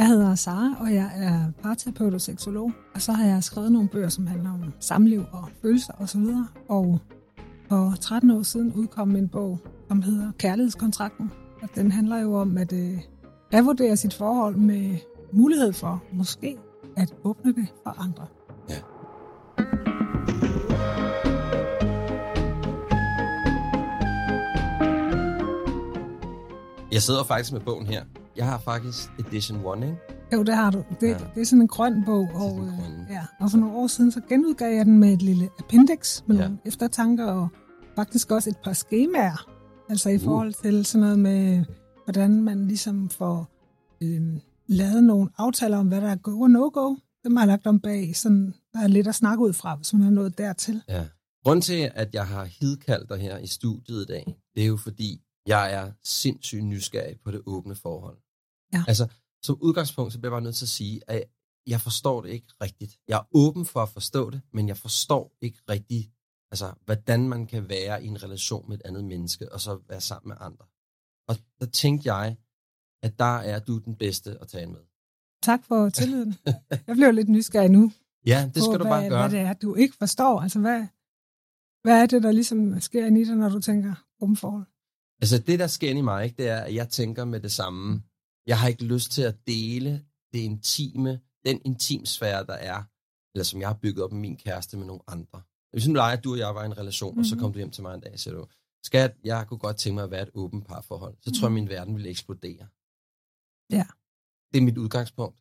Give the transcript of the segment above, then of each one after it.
Jeg hedder Sara, og jeg er parterapeut og seksolog. Og så har jeg skrevet nogle bøger, som handler om samliv og følelser osv. Og for 13 år siden udkom en bog, som hedder Kærlighedskontrakten. Og den handler jo om at øh, revurdere sit forhold med mulighed for måske at åbne det for andre. Ja. Jeg sidder faktisk med bogen her. Jeg har faktisk edition 1, ikke? Jo, det har du. Det, Ja. det er sådan en grøn bog, og, øh, grøn. ja, og for nogle år siden så genudgav jeg den med et lille appendix med Ja. ja. nogle eftertanker og faktisk også et par skemaer. Altså i Uh. forhold til sådan noget med, hvordan man ligesom får øh, lavet nogle aftaler om, hvad der er go og no-go. Dem har jeg lagt om bag, sådan, der er lidt at snakke ud fra, hvis man er nået dertil. Ja. Grunden til, at jeg har hidkaldt dig her i studiet i dag, det er jo fordi, jeg er sindssygt nysgerrig på det åbne forhold. Ja. Altså, som udgangspunkt, så bliver jeg bare nødt til at sige, at jeg forstår det ikke rigtigt. Jeg er åben for at forstå det, men jeg forstår ikke rigtigt, altså, hvordan man kan være i en relation med et andet menneske, og så være sammen med andre. Og der tænkte jeg, at der er du den bedste at tale med. Tak for tilliden. Jeg bliver lidt nysgerrig nu. Ja, det skal på, du hvad, bare gøre. Hvad det er, du ikke forstår. Altså, hvad, hvad er det, der ligesom sker i dig, når du tænker åbent forhold? Altså det, der sker i mig, ikke, det er, at jeg tænker med det samme. Jeg har ikke lyst til at dele det intime, den intimsfære, der er, eller som jeg har bygget op med min kæreste med nogle andre. Hvis nu leger, at du og jeg var i en relation, mm-hmm. og så Mhm. kom du hjem til mig en dag og siger du, skat, jeg kunne godt tænke mig at være et åbent parforhold. Så tror jeg, min verden ville eksplodere. Ja. Det er mit udgangspunkt.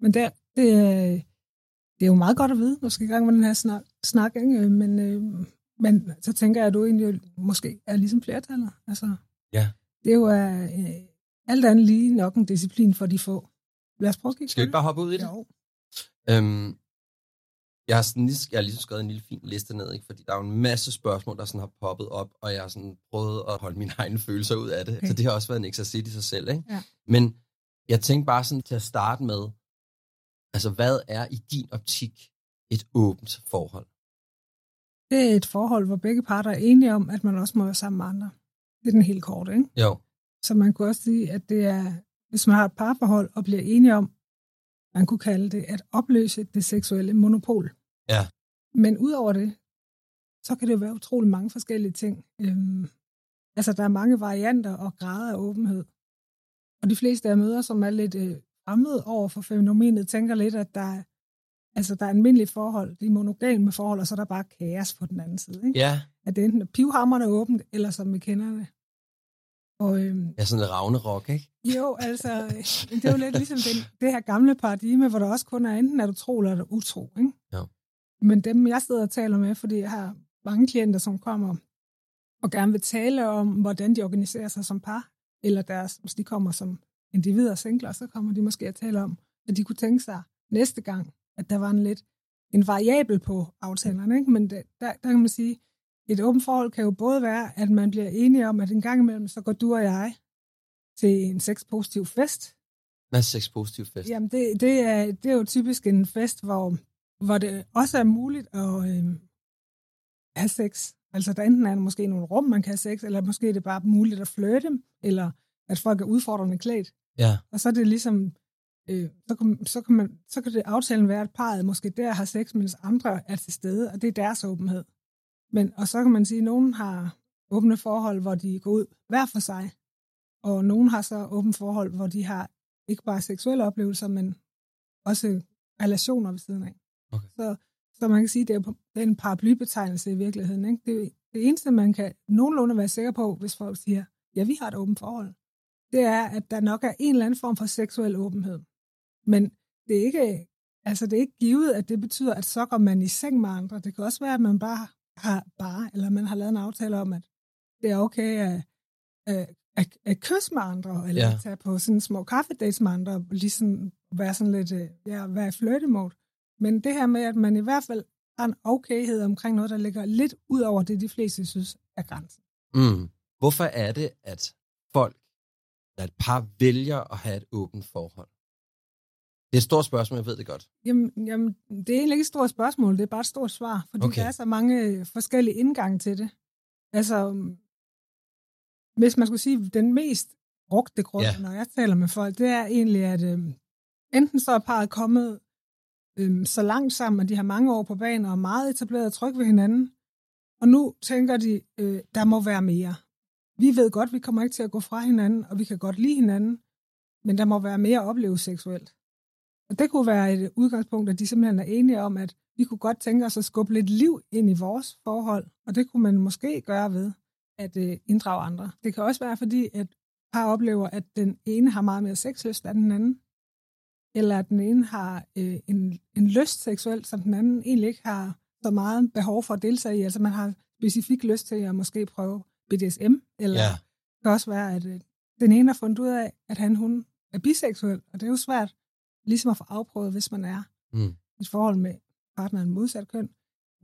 Men det, det, er- det er jo meget godt at vide, du skal i gang med den her snak, snak ikke? Men, øh, men så tænker jeg, at du egentlig måske er ligesom flertallet. Altså, Ja. Det er jo øh, alt andet lige nok en disciplin for de få. Lad os prøve at kigge Skal vi ikke bare hoppe ud i det? Jo. Øhm, jeg har, sådan, lige- jeg har ligesom skrevet en lille fin liste ned, ikke? fordi der er jo en masse spørgsmål, der sådan har poppet op, og jeg har sådan prøvet at holde mine egne følelser ud af det. Okay. Så det har også været en eksercit i sig selv. Ikke? Ja. Men jeg tænkte bare sådan til at starte med, altså hvad er i din optik et åbent forhold? Det er et forhold, hvor begge parter er enige om, at man også må være sammen med andre. Det er den helt korte, ikke? Jo, Så man kunne også sige, at det er, hvis man har et parforhold og bliver enige om, man kunne kalde det at opløse det seksuelle monopol. Ja. Men udover det, så kan det jo være utrolig mange forskellige ting. Øhm, altså, der er mange varianter og grader af åbenhed. Og de fleste af møder, som er lidt øh, fremmede over for fænomenet, tænker lidt, at der er, altså, der er almindelige forhold, de er monogame forhold, og så er der bare kaos på den anden side. Ikke? ja, At det enten er pivhammerne åbent, eller som vi kender det. Og, øhm, er sådan en ravne rock, ikke? jo, altså, det er jo lidt ligesom den, det her gamle paradigme, hvor der også kun er enten er du tro eller er du utro. Ikke? Jo. Men dem, jeg sidder og taler med, fordi jeg har mange klienter, som kommer og gerne vil tale om, hvordan de organiserer sig som par, eller deres, hvis de kommer som individer singler, så kommer de måske at tale om, at de kunne tænke sig næste gang, at der var en lidt en variabel på aftalerne. Ikke? Men det, der, der kan man sige, et åbent forhold kan jo både være, at man bliver enige om, at en gang imellem, så går du og jeg til en sexpositiv fest. Hvad er sex positiv fest? Jamen, det, det, er, det er jo typisk en fest, hvor, hvor det også er muligt at øh, have sex. Altså, der enten er der måske nogle rum, man kan have sex, eller måske er det bare muligt at flirte, eller at folk er udfordrende klædt. Ja, Og så er det ligesom, øh, så, kan, så, kan man, så kan det aftalen være, at parret måske der har sex, mens andre er til stede, og det er deres åbenhed. Men, og så kan man sige, at nogen har åbne forhold, hvor de går ud hver for sig, og nogen har så åbne forhold, hvor de har ikke bare seksuelle oplevelser, men også relationer ved siden af. Okay. Så, så man kan sige, at det er det er en paraplybetegnelse i virkeligheden. Ikke? Det, det eneste, man kan nogenlunde være sikker på, hvis folk siger, ja, vi har et åbent forhold, det er, at der nok er en eller anden form for seksuel åbenhed. Men det er ikke, altså det er ikke givet, at det betyder, at så går man i seng med andre. Det kan også være, at man bare har bare, eller man har lavet en aftale om, at det er okay at, at, at, at kysse med andre, eller Ja. at tage på sådan små kaffedates med andre, og ligesom være sådan lidt, øh, ja, være flirtemode. Men det her med, at man i hvert fald har en okayhed omkring noget, der ligger lidt ud over det, de fleste synes er grænsen. Mm. Hvorfor er det, at folk, at et par vælger at have et åbent forhold? Det er et stort spørgsmål, jeg ved det godt. Jamen, jamen, det er egentlig ikke et stort spørgsmål, det er bare et stort svar, fordi Okay. der er så mange øh, forskellige indgange til det. Altså, um, hvis man skulle sige, den mest brugte grund, Ja. når jeg taler med folk, det er egentlig, at øhm, enten så er parret kommet øhm, så langt sammen, at de har mange år på banen og er meget etableret og tryg ved hinanden, og nu tænker de, øh, der må være mere. Vi ved godt, vi kommer ikke til at gå fra hinanden, og vi kan godt lide hinanden, men der må være mere at opleve seksuelt. Og det kunne være et udgangspunkt, at de simpelthen er enige om, at vi kunne godt tænke os at skubbe lidt liv ind i vores forhold, og det kunne man måske gøre ved at øh, inddrage andre. Det kan også være, fordi at par oplever, at den ene har meget mere sexlyst end den anden, eller at den ene har øh, en, en lyst seksuelt, som den anden egentlig ikke har så meget behov for at deltage i. Altså man har specifik lyst til at måske prøve BDSM, eller Ja. det kan også være, at øh, den ene har fundet ud af, at han hun er biseksuel, og det er jo svært ligesom at få afprøvet, hvis man er Mm. i et forhold med partneren modsat køn.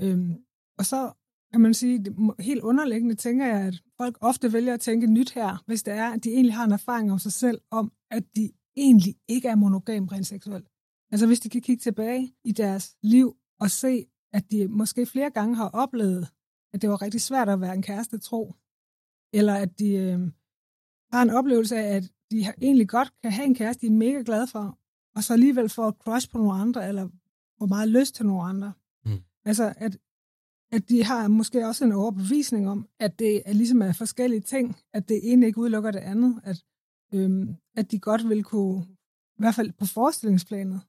Øhm, og så kan man sige, det helt underliggende tænker jeg, at folk ofte vælger at tænke nyt her, hvis det er, at de egentlig har en erfaring om sig selv, om at de egentlig ikke er monogam rent seksuelt. Altså hvis de kan kigge tilbage i deres liv og se, at de måske flere gange har oplevet, at det var rigtig svært at være en kæreste tro, eller at de øh, har en oplevelse af, at de egentlig godt kan have en kæreste, de er mega glade for, og så alligevel får et crush på nogle andre, eller får meget lyst til nogle andre. Mm. Altså, at, at de har måske også en overbevisning om, at det er ligesom er forskellige ting, at det ene ikke udelukker det andet, at, øhm, at de godt vil kunne, i hvert fald på forestillingsplanet,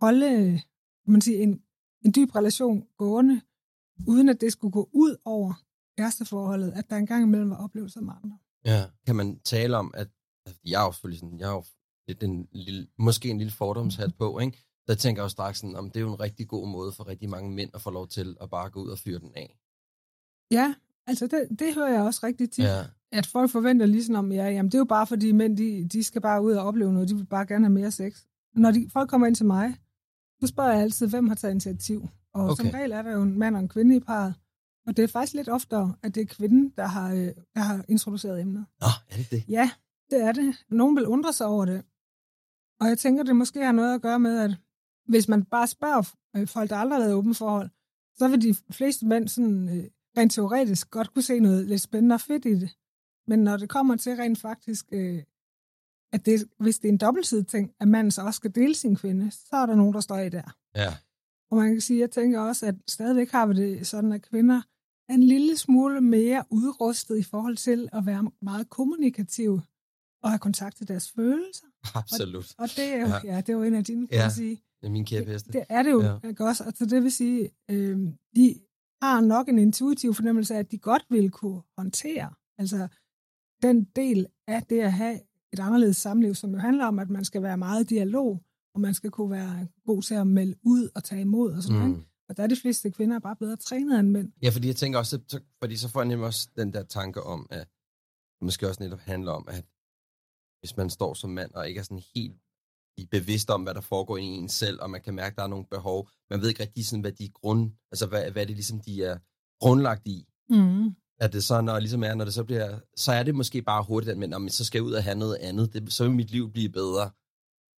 holde kan man sige, en, en dyb relation gående, uden at det skulle gå ud over kæresteforholdet, at der engang imellem var oplevelser med andre. Ja. Kan man tale om, at altså, jeg er jo selvfølgelig sådan, jeg er jo lidt en lille, måske en lille fordomshat på, ikke? Der tænker jeg jo straks sådan, om det er jo en rigtig god måde for rigtig mange mænd at få lov til at bare gå ud og fyre den af. Ja, altså det, det hører jeg også rigtig tit. Ja. at folk forventer ligesom om, ja, jamen det er jo bare fordi mænd, de, de skal bare ud og opleve noget, de vil bare gerne have mere sex. Når de, folk kommer ind til mig, så spørger jeg altid, hvem har taget initiativ. Og okay. som regel er der jo en mand og en kvinde i parret, og det er faktisk lidt oftere, at det er kvinden, der har, øh, der har introduceret emnet. Nå, er det det? Ja, det er det. Nogen vil undre sig over det. Og jeg tænker, det måske har noget at gøre med, at hvis man bare spørger øh, folk, der aldrig har været i åbent forhold, så vil de fleste mænd sådan, øh, rent teoretisk godt kunne se noget lidt spændende og fedt i det. Men når det kommer til rent faktisk, øh, at det, hvis det er en dobbeltsidig ting, at manden så også skal dele sin kvinde, så er der nogen, der står i der. Ja. Og man kan sige, jeg tænker også, at stadigvæk har vi det sådan, at kvinder er en lille smule mere udrustet i forhold til at være meget kommunikative og have kontakt til deres følelser. Absolut. Og det er jo, Ja. ja. det er jo en af dine, kan Ja. sige. Det er min kæpheste. Det er det jo, Ja. ikke også? Altså, det vil sige, øh, de har nok en intuitiv fornemmelse af, at de godt vil kunne håndtere, altså den del af det at have et anderledes samliv, som jo handler om, at man skal være meget i dialog, og man skal kunne være god til at melde ud og tage imod og sådan noget. Mm. Og der er de fleste kvinder bare bedre trænet end mænd. Ja, fordi jeg tænker også, så, fordi så får jeg nemlig også den der tanke om, at det måske også netop handler om, at hvis man står som mand og ikke er sådan helt bevidst om, hvad der foregår i en selv, og man kan mærke, at der er nogle behov. Man ved ikke rigtig, sådan, hvad de er grund, altså hvad, hvad det ligesom de er grundlagt i. Mm. At det så, når, ligesom er, når det så bliver, så er det måske bare hurtigt, at men, men så skal jeg ud og have noget andet. Det, så vil mit liv blive bedre.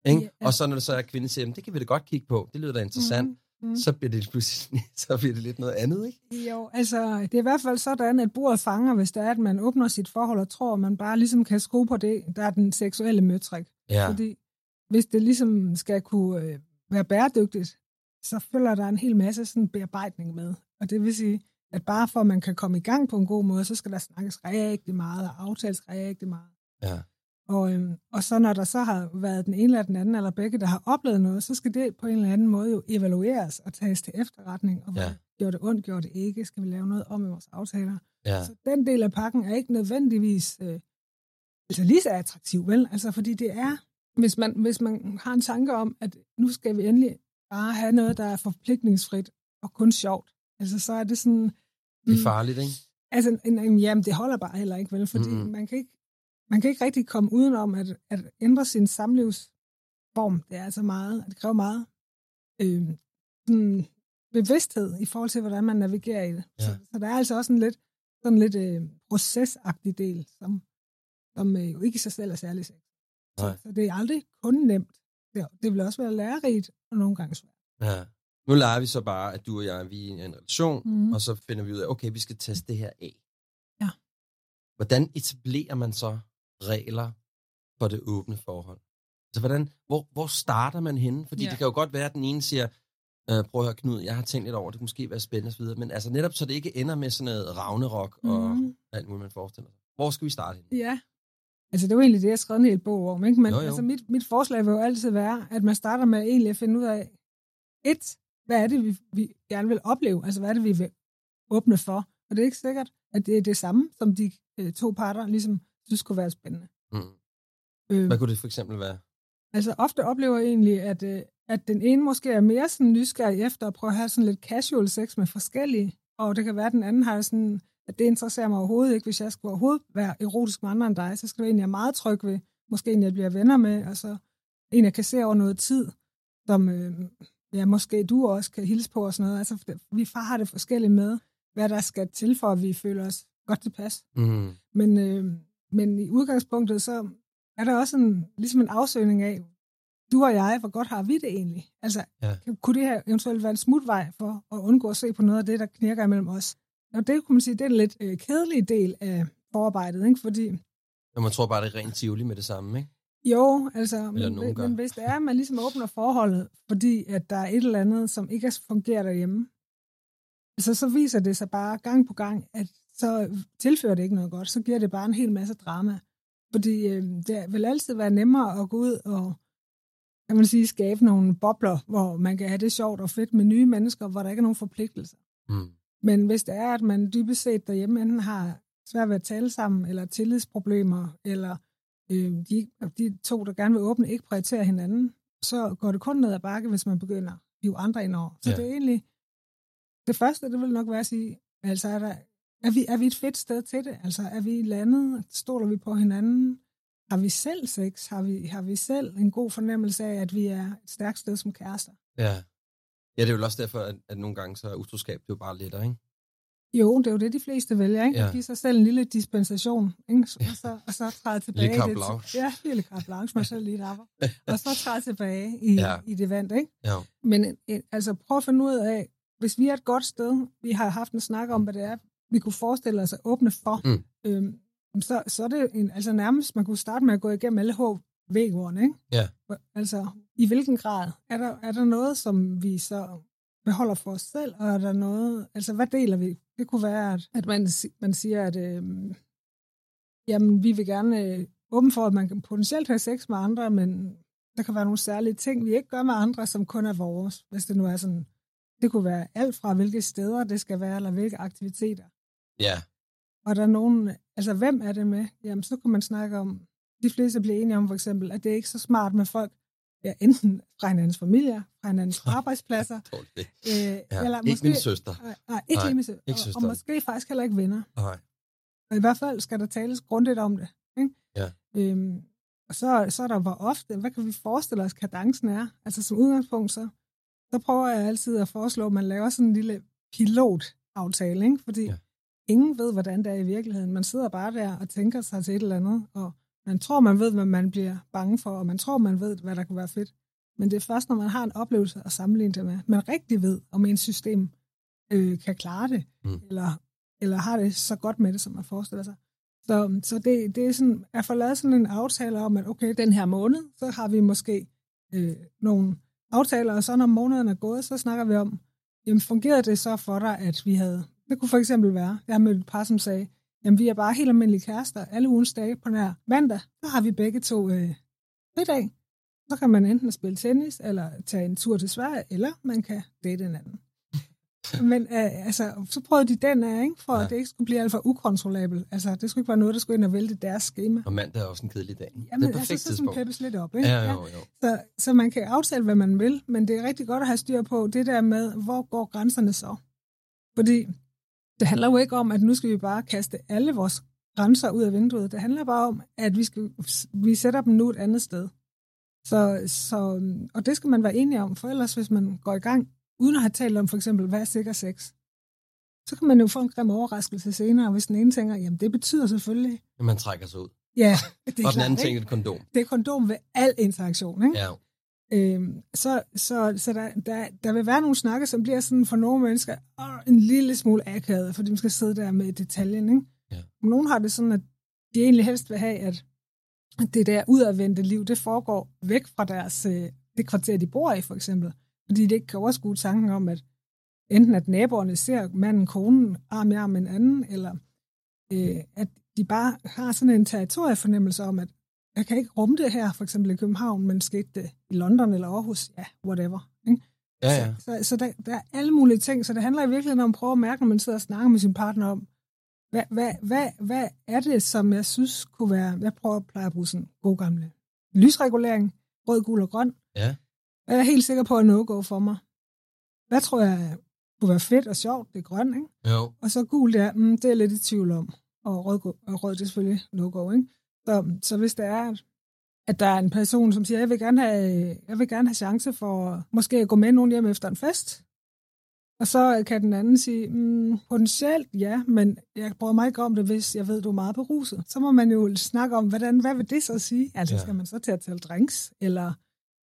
Ikke? Ja. Og så når det så er kvinde siger, "Jamen, det kan vi da godt kigge på, det lyder da interessant, Mm. Mm. så bliver det pludselig så bliver det lidt noget andet, ikke? Jo, altså, det er i hvert fald sådan, at bordet fanger, hvis det er, at man åbner sit forhold og tror, at man bare ligesom kan skrue på det, der er den seksuelle møtrik. Ja. Fordi hvis det ligesom skal kunne øh, være bæredygtigt, så følger der en hel masse sådan bearbejdning med. Og det vil sige, at bare for at man kan komme i gang på en god måde, så skal der snakkes rigtig meget og aftales rigtig meget. Ja. Og, øhm, og så når der så har været den ene eller den anden, eller begge, der har oplevet noget, så skal det på en eller anden måde jo evalueres og tages til efterretning. Og Ja. gjorde det ondt, gjorde det ikke? Skal vi lave noget om i vores aftaler? Ja. Så den del af pakken er ikke nødvendigvis øh, altså lige så attraktiv, vel? Altså fordi det er, hvis man, hvis man har en tanke om, at nu skal vi endelig bare have noget, der er forpligtningsfrit og kun sjovt, Altså, så er det sådan... Det er mm, farligt, ikke? Altså, en, en, jamen, det holder bare heller ikke, vel? Fordi Mhm. mm. man, kan ikke, man kan ikke rigtig komme udenom at, at ændre sin samlivsform. Det er altså meget, det kræver meget øh, sådan bevidsthed i forhold til, hvordan man navigerer i det. Ja. Så, så der er altså også en lidt, sådan lidt øh, procesagtig del, som, som øh, jo ikke i sig selv er særlig sex. Så, så det er aldrig kun nemt. Det, det vil også være lærerigt, og nogle gange svært. Ja. Nu leger vi så bare, at du og jeg vi er i en relation, mm. og så finder vi ud af, okay, vi skal teste det her af. Ja. Hvordan etablerer man så regler for det åbne forhold? Altså, hvordan, hvor, hvor starter man henne? Fordi Ja. det kan jo godt være, at den ene siger, øh, prøv at høre Knud, jeg har tænkt lidt over, det kunne måske være spændende osv., men altså netop så det ikke ender med sådan noget Ragnarok og Mhm. alt muligt, man forestiller sig. Hvor skal vi starte henne? Ja. Altså, det er jo egentlig det, jeg har skrevet en hel bog om. Ikke? Men Jo, jo. Altså, mit, mit forslag vil jo altid være, at man starter med egentlig at finde ud af, et, hvad er det, vi, vi gerne vil opleve? Altså, hvad er det, vi vil åbne for? Og det er ikke sikkert, at det er det samme, som de øh, to parter ligesom synes kunne være spændende. Mm. Øh, Hvad kunne det for eksempel være? altså, ofte oplever jeg egentlig, at, øh, at den ene måske er mere sådan nysgerrig efter at prøve at have sådan lidt casual sex med forskellige, og det kan være, at den anden har sådan, at det interesserer mig overhovedet ikke, hvis jeg skulle overhovedet være erotisk med andre end dig, så skal det være en, jeg er meget tryg ved, måske en, jeg bliver venner med, og så en, jeg kan se over noget tid, som øh, ja, måske du også kan hilse på og sådan noget. Altså, vi har det forskelligt med, hvad der skal til, for at vi føler os godt tilpas. Mm. Men, øh, men i udgangspunktet, så er der også en, ligesom en afsøgning af, du og jeg, hvor godt har vi det egentlig? Altså, Ja. ja. kunne det her eventuelt være en smutvej for at undgå at se på noget af det, der knirker imellem os? Og det kunne man sige, det er en lidt øh, kedelig del af forarbejdet, ikke? fordi Men man tror bare, det er rent tivoli med det samme, ikke? jo, altså, men, gør. men hvis det er, at man ligesom åbner forholdet, fordi at der er et eller andet, som ikke fungerer derhjemme, altså, så viser det sig bare gang på gang, at så tilfører det ikke noget godt, så giver det bare en hel masse drama. Fordi øh, det vil altid være nemmere at gå ud og kan man sige, skabe nogle bobler, hvor man kan have det sjovt og fedt med nye mennesker, hvor der ikke er nogen forpligtelser. Mm. Men hvis det er, at man dybest set derhjemme enten har svært ved at tale sammen, eller tillidsproblemer, eller øh, de, de to, der gerne vil åbne, ikke prioriterer hinanden, så går det kun ned ad bakke, hvis man begynder at hive andre ind over. Så Ja. det er egentlig, det første, det vil nok være at sige, altså er, der, er, vi, er vi et fedt sted til det? Altså er vi landet? Stoler vi på hinanden? Har vi selv sex? Har vi, har vi selv en god fornemmelse af, at vi er et stærkt sted som kærester? Ja. Ja, det er vel også derfor, at, at nogle gange så er utroskab jo bare lettere, ikke? Jo, det er jo det, de fleste vælger, ikke? Ja. At give sig selv en lille dispensation, ikke? Og, så, og så træde tilbage. Lille carte det- blanche. Ja, lille carte blanche, man selv lige napper. og så træde tilbage i, Ja. i det vand, ikke? Ja. Men en, altså, prøv at finde ud af, hvis vi er et godt sted, vi har haft en snak om, hvad det er, vi kunne forestille os at åbne for, Mm. øhm, så, så er det en, altså nærmest, man kunne starte med at gå igennem alle HV-ordene, ikke? Ja. Altså, i hvilken grad? Er der, er der noget, som vi så beholder for os selv, og er der noget, altså hvad deler vi? Det kunne være, at, at man, man siger, at øhm, jamen, vi vil gerne øh, åbne for, at man kan potentielt have sex med andre, men der kan være nogle særlige ting, vi ikke gør med andre, som kun er vores, hvis det nu er sådan. Det kunne være alt fra, hvilke steder det skal være, eller hvilke aktiviteter. Ja. Og der er nogen, altså hvem er det med? Jamen, så kunne man snakke om, de fleste bliver enige om for eksempel, at det er ikke så smart med folk, ja, enten fra hinandens familier, fra hinandens arbejdspladser, øh, Ja. eller Ikke måske, min søster. Nej, nej, ikke Nej, min søster. ikke Og, søster. og måske faktisk heller ikke venner. Nej. Og i hvert fald skal der tales grundigt om det. Ikke? Ja. Øhm, og så, så er der, hvor ofte, hvad kan vi forestille os, kadencen er? Altså som udgangspunkt, så, så prøver jeg altid at foreslå, at man laver sådan en lille pilotaftale, ikke? fordi Ja. Ingen ved, hvordan det er i virkeligheden. Man sidder bare der og tænker sig til et eller andet, og man tror, man ved, hvad man bliver bange for, og man tror, man ved, hvad der kan være fedt. Men det er først, når man har en oplevelse at sammenligne det med, man rigtig ved, om ens system øh, kan klare det, mm. eller, eller har det så godt med det, som man forestiller sig. Så, så det, det er sådan, at få lavet sådan en aftale om, at okay, den her måned, så har vi måske øh, nogle aftaler, og så når måneden er gået, så snakker vi om, jamen fungerede det så for dig, at vi havde, det kunne for eksempel være, jeg har mødt et par, som sagde, jamen vi er bare helt almindelige kærester, alle ugens dage på nær mandag, så har vi begge to øh, fridag. Så kan man enten spille tennis, eller tage en tur til Sverige, eller man kan date en anden. Men øh, altså, så prøvede de den af, ikke? for Ja. ja. at det ikke skulle blive alt for ukontrollabelt. Altså, det skulle ikke være noget, der skulle ind og vælte deres schema. Og mandag er også en kedelig dag. Jamen, det er et altså, perfekt så sådan tidspunkt. peppes lidt op, ikke? Ja, jo, jo. Så, så man kan aftale, hvad man vil, men det er rigtig godt at have styr på det der med, hvor går grænserne så? Fordi det handler jo ikke om, at nu skal vi bare kaste alle vores grænser ud af vinduet. Det handler bare om, at vi, skal, vi sætter dem nu et andet sted. Så, så, og det skal man være enig om, for ellers hvis man går i gang, uden at have talt om for eksempel, hvad er sikker sex, så kan man jo få en grim overraskelse senere, hvis den ene tænker, jamen det betyder selvfølgelig... At man trækker sig ud. Ja, det er Og den klart, anden ikke? ting er et kondom. Det er kondom ved al interaktion, ikke? Ja. Øhm, så så, så der, der, der vil være nogle snakke, som bliver sådan for nogle mennesker åh, en lille smule akavet, fordi de skal sidde der med detaljen. Ikke? Ja. Nogle har det sådan, at de egentlig helst vil have, at det der udadvendte liv, det foregår væk fra deres, øh, det kvarter, de bor i, for eksempel. Fordi det ikke kan overskue tanken om, at enten at naboerne ser manden, konen, arm i arm med en anden, eller øh, at de bare har sådan en territoriefornemmelse om, at jeg kan ikke rumme det her, for eksempel i København, men skete det i London eller Aarhus, ja, whatever. Ikke? Ja, ja. Så, så, så der, der er alle mulige ting, så det handler i virkeligheden om at prøve at mærke, når man sidder og snakker med sin partner om, hvad, hvad, hvad, hvad er det, som jeg synes kunne være, jeg prøver at pleje at bruge sådan god gamle lysregulering, rød, gul og grøn. Ja. Og jeg er helt sikker på, at no-go for mig. Hvad tror jeg kunne være fedt og sjovt? Det er grøn, ikke? Jo. Og så gul, det er, mm, det er jeg lidt i tvivl om. Og rød, og rød det er selvfølgelig no-go, ikke? Så, så hvis det er, at der er en person, som siger, jeg vil gerne have, jeg vil gerne have chance for måske at gå med nogen hjem efter en fest, og så kan den anden sige, mm, potentielt ja, men jeg bruger mig ikke om det, hvis jeg ved, du er meget beruset. Så må man jo snakke om, hvordan, hvad vil det så sige? Altså, Ja. skal man så til at tale drinks? Eller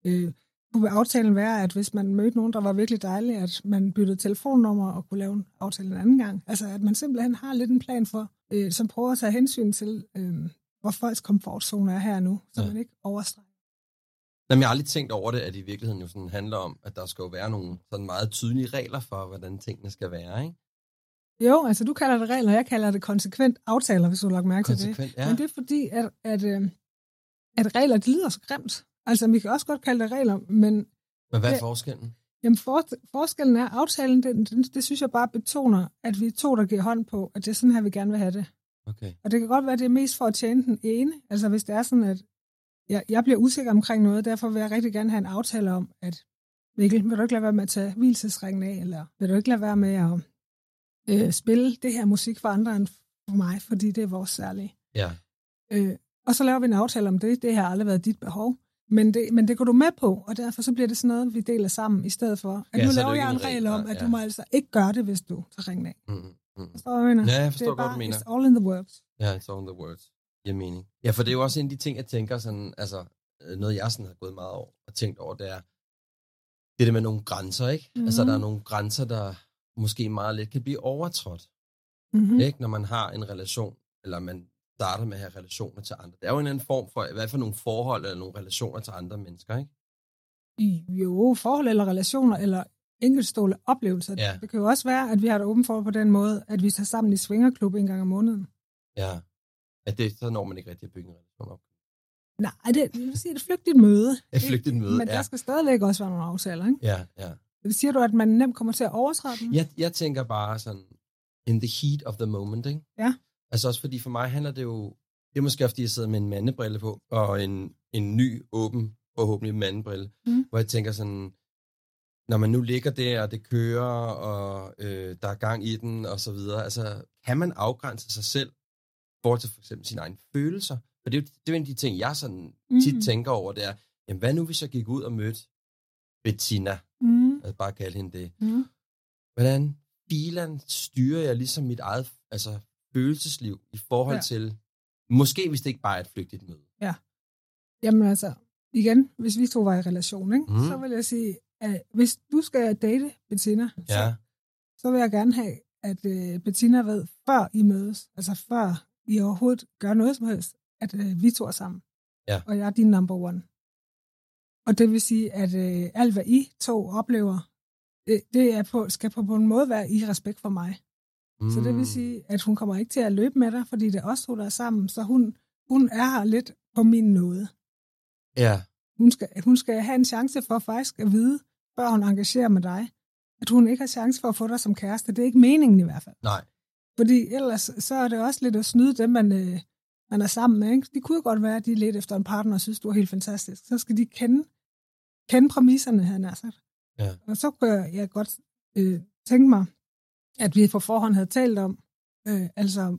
øh, kunne aftalen være, at hvis man mødte nogen, der var virkelig dejlig, at man byttede telefonnummer og kunne lave en aftale en anden gang? Altså, at man simpelthen har lidt en plan for, øh, som prøver at tage hensyn til, øh, hvor folks komfortzone er her nu, så Ja. man ikke overstreger. Jamen, jeg har aldrig tænkt over det, at det i virkeligheden jo sådan handler om, at der skal jo være nogle sådan meget tydelige regler for, hvordan tingene skal være, ikke? Jo, altså du kalder det regler, jeg kalder det konsekvent aftaler, hvis du lagt mærke til det. Ja. Men det er fordi, at, at, øh, at regler, det lyder så grimt. Altså, vi kan også godt kalde det regler, men Men hvad er forskellen? jamen, for, forskellen er, aftalen, det, det, det synes jeg bare betoner, at vi er to, der giver hånd på, at det er sådan her, vi gerne vil have det. Okay. Og det kan godt være, det er mest for at tjene den ene. Altså hvis det er sådan, at jeg, jeg bliver usikker omkring noget, derfor vil jeg rigtig gerne have en aftale om, at Mikkel, vil du ikke lade være med at tage hvilesesringen af, eller vil du ikke lade være med at øh, spille det her musik for andre end for mig, fordi det er vores særlige. Ja. Øh, og så laver vi en aftale om det. Det har aldrig været dit behov. Men det, men det går du med på, og derfor så bliver det sådan noget, vi deler sammen, i stedet for, at Ja, nu er laver jeg en regel om, at ja. du må altså ikke gøre det, hvis du tager ringen af. Mm. Forstår du, hvad jeg mener? Ja, jeg det forstår er godt, bare, du mener. it's all in the works. Ja, it's all in the words. Giver mening. Ja, for det er jo også en af de ting, jeg tænker sådan, altså, øh, noget jeg sådan har gået meget over og tænkt over, det er, det er det med nogle grænser, ikke? Mm. Altså, der er nogle grænser, der måske meget let kan blive overtrådt, Mm-hmm. mm. ikke? Når man har en relation, eller man starter med at have relationer til andre. Det er jo en anden form for, hvad for nogle forhold eller nogle relationer til andre mennesker, ikke? Jo, forhold eller relationer, eller enkeltstående oplevelser. Ja. Det kan jo også være, at vi har det åbent for på den måde, at vi tager sammen i svingerklub en gang om måneden. Ja. At det, så når man ikke rigtig at bygge en relation op. Nej, det, jeg vil sige, det et flygtigt møde. Et flygtigt møde, Men ja. der skal stadigvæk også være nogle aftaler, ikke? Ja, ja. Siger du, at man nemt kommer til at overtræde dem? Jeg, jeg tænker bare sådan, in the heat of the moment, ikke? Ja. Altså også fordi for mig handler det jo, det er måske fordi jeg sidder med en mandebrille på, og en, en ny, åben, forhåbentlig mandebrille, Mm. hvor jeg tænker sådan, når man nu ligger der, og det kører, og øh, der er gang i den, og så videre, altså kan man afgrænse sig selv, forhold til for eksempel sine egne følelser? For det er jo, det er en af de ting, jeg sådan tit Mm. tænker over, det er, jamen hvad nu hvis jeg gik ud og mødte Bettina, Mm. altså bare kalde hende det, Mm. hvordan filan styrer jeg ligesom mit eget altså, følelsesliv i forhold ja. Ja. til, måske hvis det ikke bare er et flygtigt møde. Jamen altså, igen, hvis vi to var i relation, ikke? Mm. så vil jeg sige, at hvis du skal date Bettina, så, Ja, så vil jeg gerne have, at øh, Bettina ved, før I mødes, altså før I overhovedet gør noget som helst, at øh, vi to er sammen. Ja. Og jeg er din number one. Og det vil sige, at øh, alt, hvad I to oplever, det, det er på, skal på, på en måde være i respekt for mig. Mm. Så det vil sige, at hun kommer ikke til at løbe med dig, fordi det er os to, der er sammen. Så hun, hun er her lidt på min nåde. Ja, Hun skal, hun skal have en chance for faktisk at vide, før hun engagerer med dig, at hun ikke har chance for at få dig som kæreste. Det er ikke meningen i hvert fald. nej. Fordi ellers så er det også lidt at snyde dem, man, øh, man er sammen med. Ikke? De kunne godt være, at de er lidt efter en partner og synes, du er helt fantastisk. Så skal de kende, kende præmisserne, han er sagt. Ja. Og så kunne jeg, jeg godt øh, tænke mig, at vi på forhånd havde talt om, øh, altså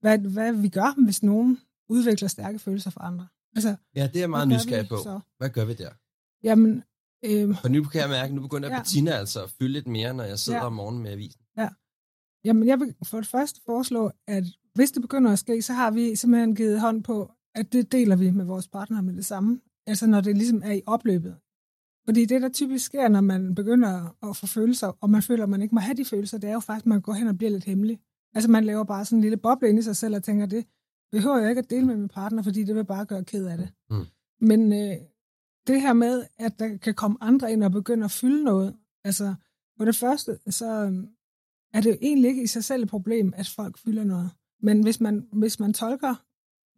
hvad, hvad vi gør, hvis nogen udvikler stærke følelser for andre. Altså, Ja, det er meget nysgerrig på. så? Hvad gør vi der? Jamen, øh, For nu kan jeg mærke, at nu begynder Ja. Bettina altså at fylde lidt mere, når jeg sidder Ja. om morgenen med avisen. Jamen, jeg vil for det første foreslå, at hvis det begynder at ske, så har vi simpelthen givet hånd på, at det deler vi med vores partner med det samme. Altså når det ligesom er i opløbet. Fordi det, der typisk sker, når man begynder at få følelser, og man føler, at man ikke må have de følelser, det er jo faktisk, at man går hen og bliver lidt hemmelig. Altså man laver bare sådan en lille boble ind i sig selv og tænker, det behøver jeg ikke at dele med min partner, fordi det vil bare gøre ked af det. Mm. Men øh, det her med, at der kan komme andre ind og begynde at fylde noget, altså for det første, så øhm, er det jo egentlig ikke i sig selv et problem, at folk fylder noget. Men hvis man, hvis man tolker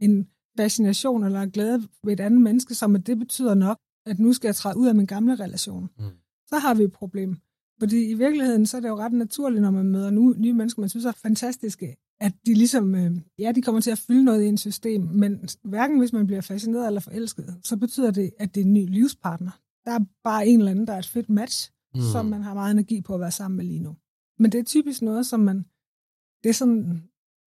en fascination eller en glæde ved et andet menneske, som at det betyder nok, at nu skal jeg træde ud af min gamle relation, Mm. så har vi et problem. Fordi i virkeligheden, så er det jo ret naturligt, når man møder nu, nye mennesker, man synes er fantastiske, at de ligesom, øh, ja, de kommer til at fylde noget i en system, men hverken hvis man bliver fascineret eller forelsket, så betyder det, at det er en ny livspartner. Der er bare en eller anden, der er et fedt match, mm. som man har meget energi på at være sammen med lige nu. Men det er typisk noget, som man, det er sådan,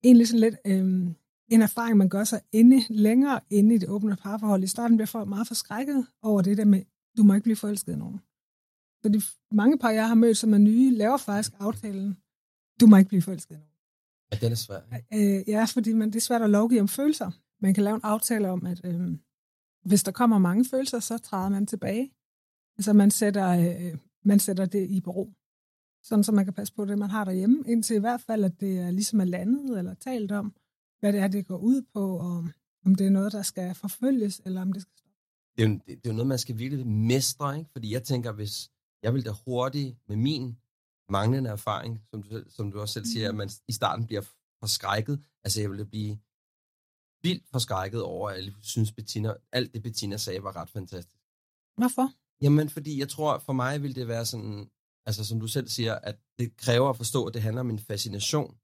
egentlig sådan lidt øh, en erfaring, man gør sig inde, længere inde i det åbne parforhold. I starten bliver folk meget forskrækket over det der med, du må ikke blive forelsket i nogen. Så de mange par, jeg har mødt, som er nye, laver faktisk aftalen, du må ikke blive forelsket nogen. Ja, den er svær. Øh, ja, fordi man, det er svært at lovgive om følelser. Man kan lave en aftale om, at øh, hvis der kommer mange følelser, så træder man tilbage. Altså man sætter, øh, man sætter det i bero. Sådan, så man kan passe på det, man har derhjemme, indtil i hvert fald, at det er ligesom er landet eller talt om, hvad det er, det går ud på, og om det er noget, der skal forfølges, eller om det skal stoppe. Det er, jo, det, det er jo noget, man skal virkelig mestre, ikke? Fordi jeg tænker, hvis jeg ville da hurtigt med min manglende erfaring, som du, som du også selv siger, at Mhm. man i starten bliver forskrækket. Altså, jeg ville blive vildt forskrækket over, at jeg synes, Bettina, alt det Bettina sagde var ret fantastisk. Hvorfor? Jamen, fordi jeg tror, for mig vil det være sådan, altså som du selv siger, at det kræver at forstå, at det handler om en fascination.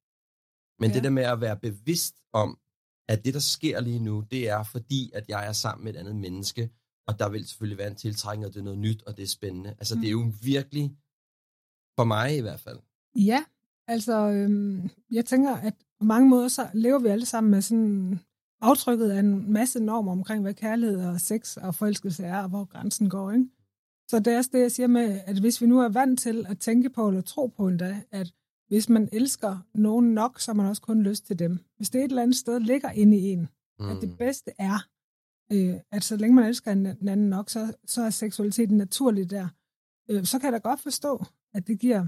Men Ja. det der med at være bevidst om, at det, der sker lige nu, det er fordi, at jeg er sammen med et andet menneske, og der vil selvfølgelig være en tiltrækning, og det er noget nyt, og det er spændende. Altså, Mm. det er jo virkelig, for mig i hvert fald. Ja, altså øhm, jeg tænker, at på mange måder så lever vi alle sammen med sådan aftrykket af en masse normer omkring, hvad kærlighed og sex og forelskelse er, og hvor grænsen går. Ikke? Så det er også det, jeg siger med, at hvis vi nu er vant til at tænke på eller tro på endda, at hvis man elsker nogen nok, så har man også kun lyst til dem. Hvis det et eller andet sted ligger inde i en, mm. at det bedste er, øh, at så længe man elsker en en anden nok, så, så er seksualiteten naturlig der. Øh, så kan jeg da godt forstå, at det giver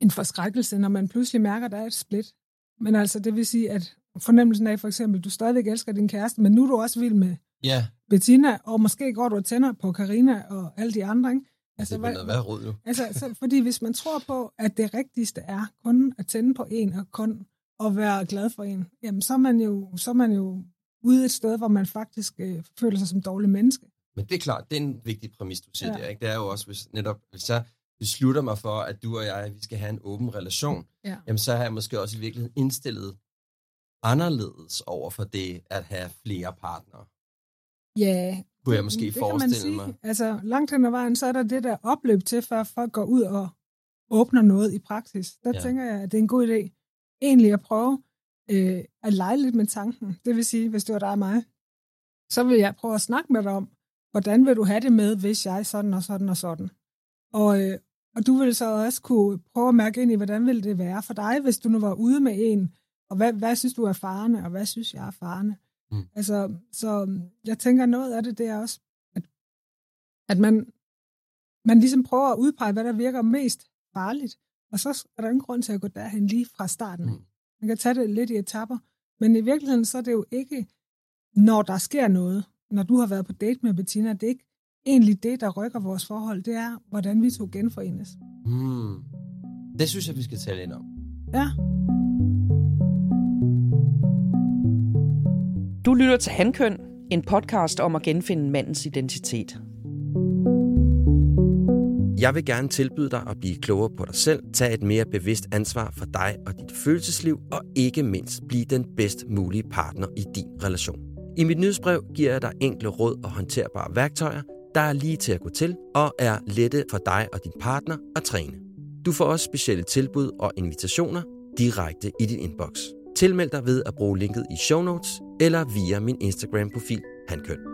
en forskrækkelse, når man pludselig mærker, at der er et split. Men altså, det vil sige, at fornemmelsen af for eksempel, du stadigvæk elsker din kæreste, men nu er du også vild med Ja, Bettina, og måske går du og tænder på Karina og alle de andre, ikke? altså, det er noget råd nu. altså, så, fordi hvis man tror på, at det rigtigste er kun at tænde på en og kun at være glad for en, jamen så er man jo, så er man jo ude et sted, hvor man faktisk øh, føler sig som dårlig menneske. Men det er klart, det er en vigtig præmis, du siger ja. Der. Ikke? Det er jo også, hvis netop, hvis jeg beslutter mig for, at du og jeg, vi skal have en åben relation, Ja. jamen så har jeg måske også i virkeligheden indstillet anderledes over for det at have flere partnere. Ja, Kunne jeg det- måske det forestille sige. mig. Altså, langt hen ad vejen, så er der det der opløb til, før folk går ud og åbner noget i praksis. Der ja. tænker jeg, at det er en god idé egentlig at prøve øh, at lege lidt med tanken. Det vil sige, hvis det var dig og mig, så vil jeg prøve at snakke med dig om, hvordan vil du have det med, hvis jeg sådan og sådan og sådan. Og, øh, og du vil så også kunne prøve at mærke ind i, hvordan vil det være for dig, hvis du nu var ude med en, og hvad, hvad synes du er farende, og hvad synes jeg er farende. Mm. Altså, så jeg tænker, noget af det, det er også, at, at man, man ligesom prøver at udpege, hvad der virker mest farligt, og så er der ingen grund til at gå derhen lige fra starten. Mm. Mm. Man kan tage det lidt i etapper, men i virkeligheden så er det jo ikke, når der sker noget, når du har været på date med Bettina, det er ikke egentlig det, der rykker vores forhold, det er, hvordan vi to genforenes. Hmm. Det synes jeg, vi skal tale ind om. Ja. Du lytter til Handkøn, en podcast om at genfinde mandens identitet. Jeg vil gerne tilbyde dig at blive klogere på dig selv, tage et mere bevidst ansvar for dig og dit følelsesliv, og ikke mindst blive den bedst mulige partner i din relation. I mit nyhedsbrev giver jeg dig enkle råd og håndterbare værktøjer, der er lige til at gå til og er lette for dig og din partner at træne. Du får også specielle tilbud og invitationer direkte i din inbox. Tilmeld dig ved at bruge linket i show notes eller via min Instagram-profil Handkøn.